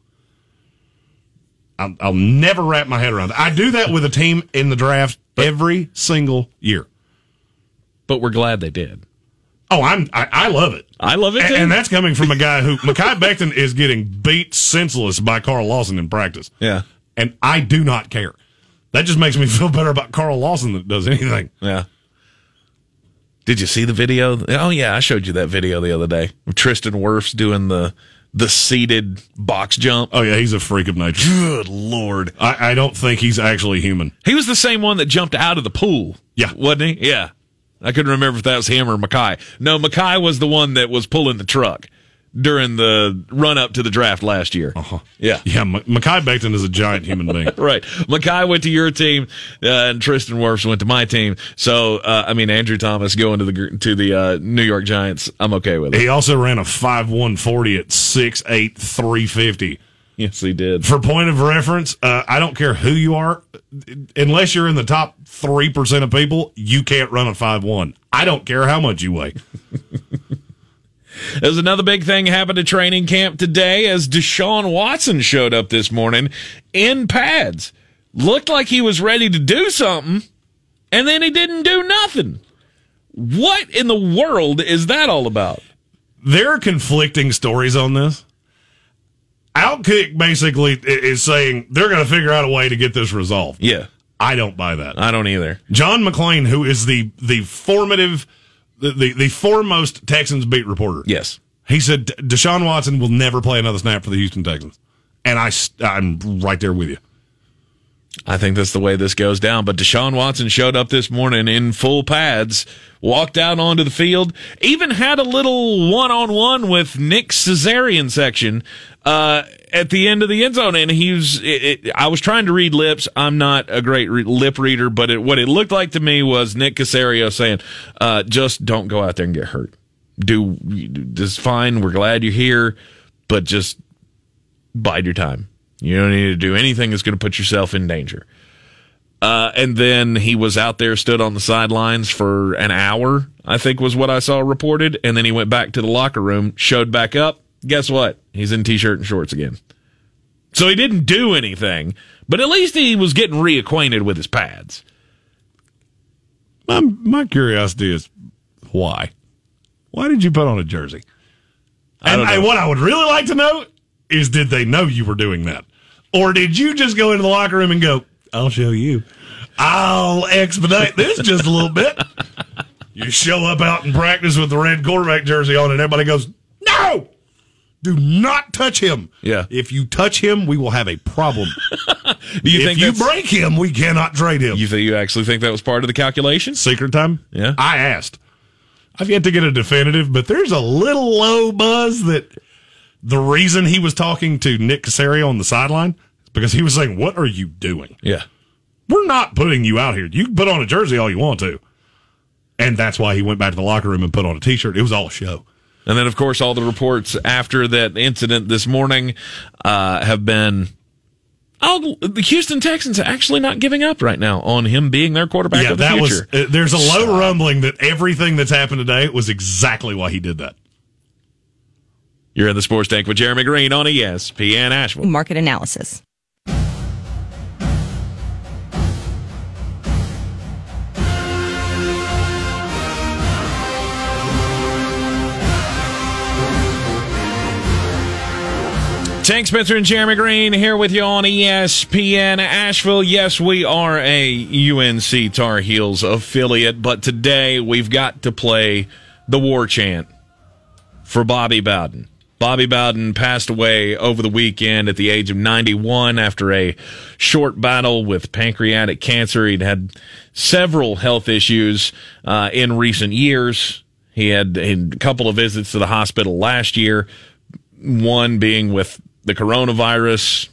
I'll, I'll never wrap my head around that. I do that with a team in the draft every single year. But we're glad they did. Oh, I'm I, I love it. I love it And, too. and that's coming from a guy who Mekhi Becton is getting beat senseless by Carl Lawson in practice. yeah, And I do not care. That just makes me feel better about Carl Lawson than it does anything. yeah. Did you see the video? Oh yeah, I showed you that video the other day. Tristan Wirfs doing the the seated box jump. Oh yeah, he's a freak of nature. Good lord. I, I don't think he's actually human. He was the same one that jumped out of the pool. Yeah. Wasn't he? Yeah. I couldn't remember if that was him or Mekhi. No, Mekhi was the one that was pulling the truck. During the run up to the draft last year. Uh-huh. Yeah. Yeah, M- Mekhi Becton is a giant human being. Right. Mekhi went to your team, uh, and Tristan Wirfs went to my team. So, uh, I mean, Andrew Thomas going to the to the uh, New York Giants, I'm okay with it. He also ran a 5'140 at 6'8", 350. Yes, he did. For point of reference, uh, I don't care who you are, unless you're in the top 3% of people, you can't run a 5'1". I don't care how much you weigh. There's another big thing happened at training camp today as Deshaun Watson showed up this morning in pads. Looked like he was ready to do something, and then he didn't do nothing. What in the world is that all about? There are conflicting stories on this. Outkick basically is saying they're going to figure out a way to get this resolved. Yeah, I don't buy that. I don't either. John McClain, who is the the formative, the, the, the foremost Texans beat reporter, Yes. he said Deshaun Watson will never play another snap for the Houston Texans, and I I'm right there with you. I think that's the way this goes down. But Deshaun Watson showed up this morning in full pads, walked out onto the field, even had a little one on one with Nick Caesarian section uh, at the end of the end zone. And he was, it, it, I was trying to read lips. I'm not a great re- lip reader, but it, what it looked like to me was Nick Caserio saying, uh, just don't go out there and get hurt. Do this fine. We're glad you're here, but just bide your time. You don't need to do anything that's going to put yourself in danger. Uh, and then he was out there, stood on the sidelines for an hour, I think was what I saw reported. And then he went back to the locker room, showed back up. Guess what? He's in t shirt and shorts again. So he didn't do anything, but at least he was getting reacquainted with his pads. My my curiosity is why? Why did you put on a jersey? I and what I would really like to know is did they know you were doing that? Or did you just go into the locker room and go, I'll show you. I'll expedite this just a little bit. You show up out in practice with the red quarterback jersey on, and everybody goes, No! Do not touch him. Yeah. If you touch him, we will have a problem. Do you if think you break him, we cannot trade him. you think you actually think that was part of the calculation? Secret time? Yeah. I asked. I've yet to get a definitive, but there's a little low buzz that the reason he was talking to Nick Caserio on the sideline is because he was saying, What are you doing? Yeah. We're not putting you out here. You can put on a jersey all you want to. And that's why he went back to the locker room and put on a t shirt. It was all a show. And then, of course, all the reports after that incident this morning uh, have been. Oh, the Houston Texans are actually not giving up right now on him being their quarterback yeah, of the that future. was. Uh, there's a low rumbling that everything that's happened today was exactly why he did that. You're in the Sports Tank with Jeremy Greene on ESPN Asheville. Market analysis. Tank Spencer and Jeremy Greene here with you on ESPN Asheville. Yes, we are a UNC Tar Heels affiliate, but today we've got to play the war chant for Bobby Bowden. Bobby Bowden passed away over the weekend at the age of 91 after a short battle with pancreatic cancer. He'd had several health issues uh, in recent years. He had a couple of visits to the hospital last year, one being with the coronavirus,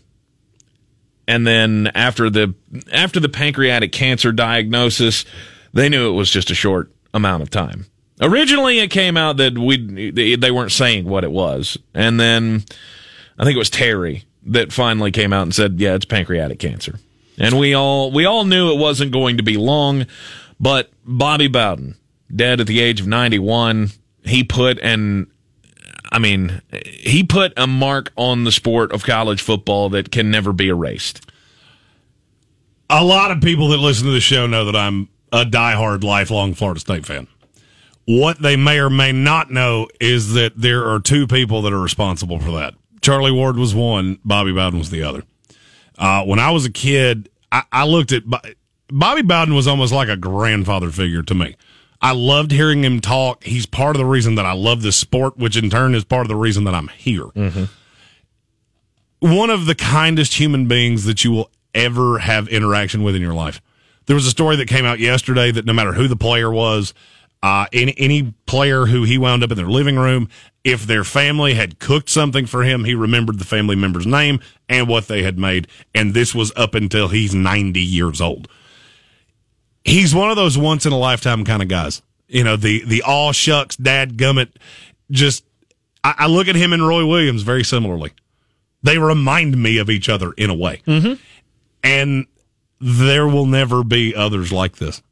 and then after the after the pancreatic cancer diagnosis, they knew it was just a short amount of time. Originally, it came out that we they weren't saying what it was, and then I think it was Terry that finally came out and said, "Yeah, it's pancreatic cancer." And we all we all knew it wasn't going to be long, but Bobby Bowden, dead at the age of 91, he put an I mean, he put a mark on the sport of college football that can never be erased. A lot of people that listen to the show know that I'm a diehard, lifelong Florida State fan. What they may or may not know is that there are two people that are responsible for that. Charlie Ward was one, Bobby Bowden was the other. Uh, when I was a kid, I, I looked at Bobby Bowden was almost like a grandfather figure to me. I loved hearing him talk. He's part of the reason that I love this sport, which in turn is part of the reason that I'm here. One of the kindest human beings that you will ever have interaction with in your life. There was a story that came out yesterday that no matter who the player was, Uh, any, any player who he wound up in their living room, if their family had cooked something for him, he remembered the family member's name and what they had made. And this was up until he's 90 years old. He's one of those once in a lifetime kind of guys. You know, the, the all shucks, dad gummit. Just, I, I look at him and Roy Williams very similarly. They remind me of each other in a way. Mm-hmm. And there will never be others like this.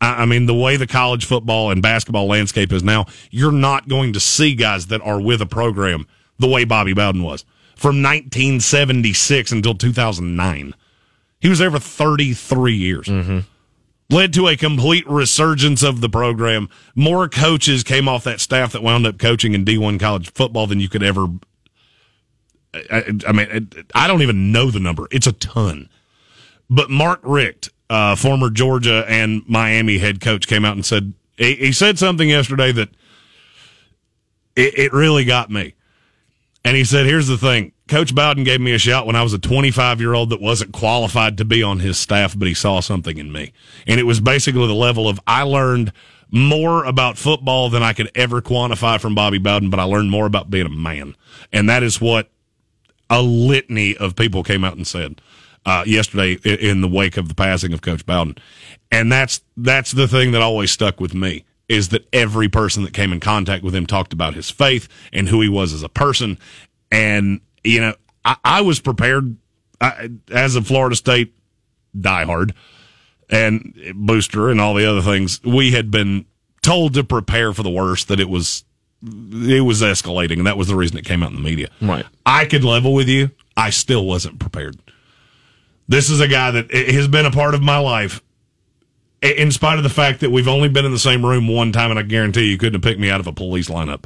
I I mean, the way the college football and basketball landscape is now, you're not going to see guys that are with a program the way Bobby Bowden was from 1976 until 2009. He was there for 33 years. Led to a complete resurgence of the program. More coaches came off that staff that wound up coaching in D1 college football than you could ever. I, I mean, I don't even know the number. It's a ton. But Mark Richt, uh, former Georgia and Miami head coach, came out and said he, he said something yesterday that it, it really got me. And he said, "Here's the thing: Coach Bowden gave me a shot when I was a 25 year old that wasn't qualified to be on his staff, but he saw something in me, and it was basically the level of I learned." More about football than I could ever quantify from Bobby Bowden, but I learned more about being a man. And that is what a litany of people came out and said uh, yesterday in the wake of the passing of Coach Bowden, and that's that's the thing that always stuck with me is that every person that came in contact with him talked about his faith and who he was as a person, and you know I, I was prepared I, as a Florida State diehard and booster and all the other things. We had been told to prepare for the worst that it was it was escalating, and that was the reason it came out in the media. Right. I could level with you. I still wasn't prepared. This is a guy that has been a part of my life, in spite of the fact that we've only been in the same room one time, and I guarantee you couldn't have picked me out of a police lineup.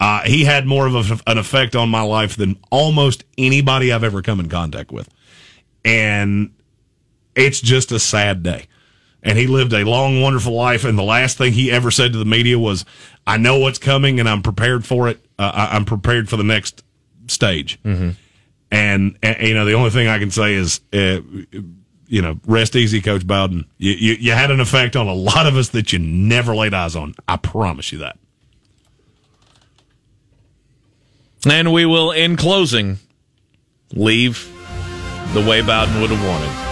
Uh, he had more of a, an effect on my life than almost anybody I've ever come in contact with, and it's just a sad day. And he lived a long, wonderful life. And the last thing he ever said to the media was, "I know what's coming, and I'm prepared for it. Uh, I- I'm prepared for the next stage." And, and you know, the only thing I can say is, uh, you know, rest easy, Coach Bowden. You, you you had an effect on a lot of us that you never laid eyes on. I promise you that. And we will, in closing, leave the way Bowden would have wanted.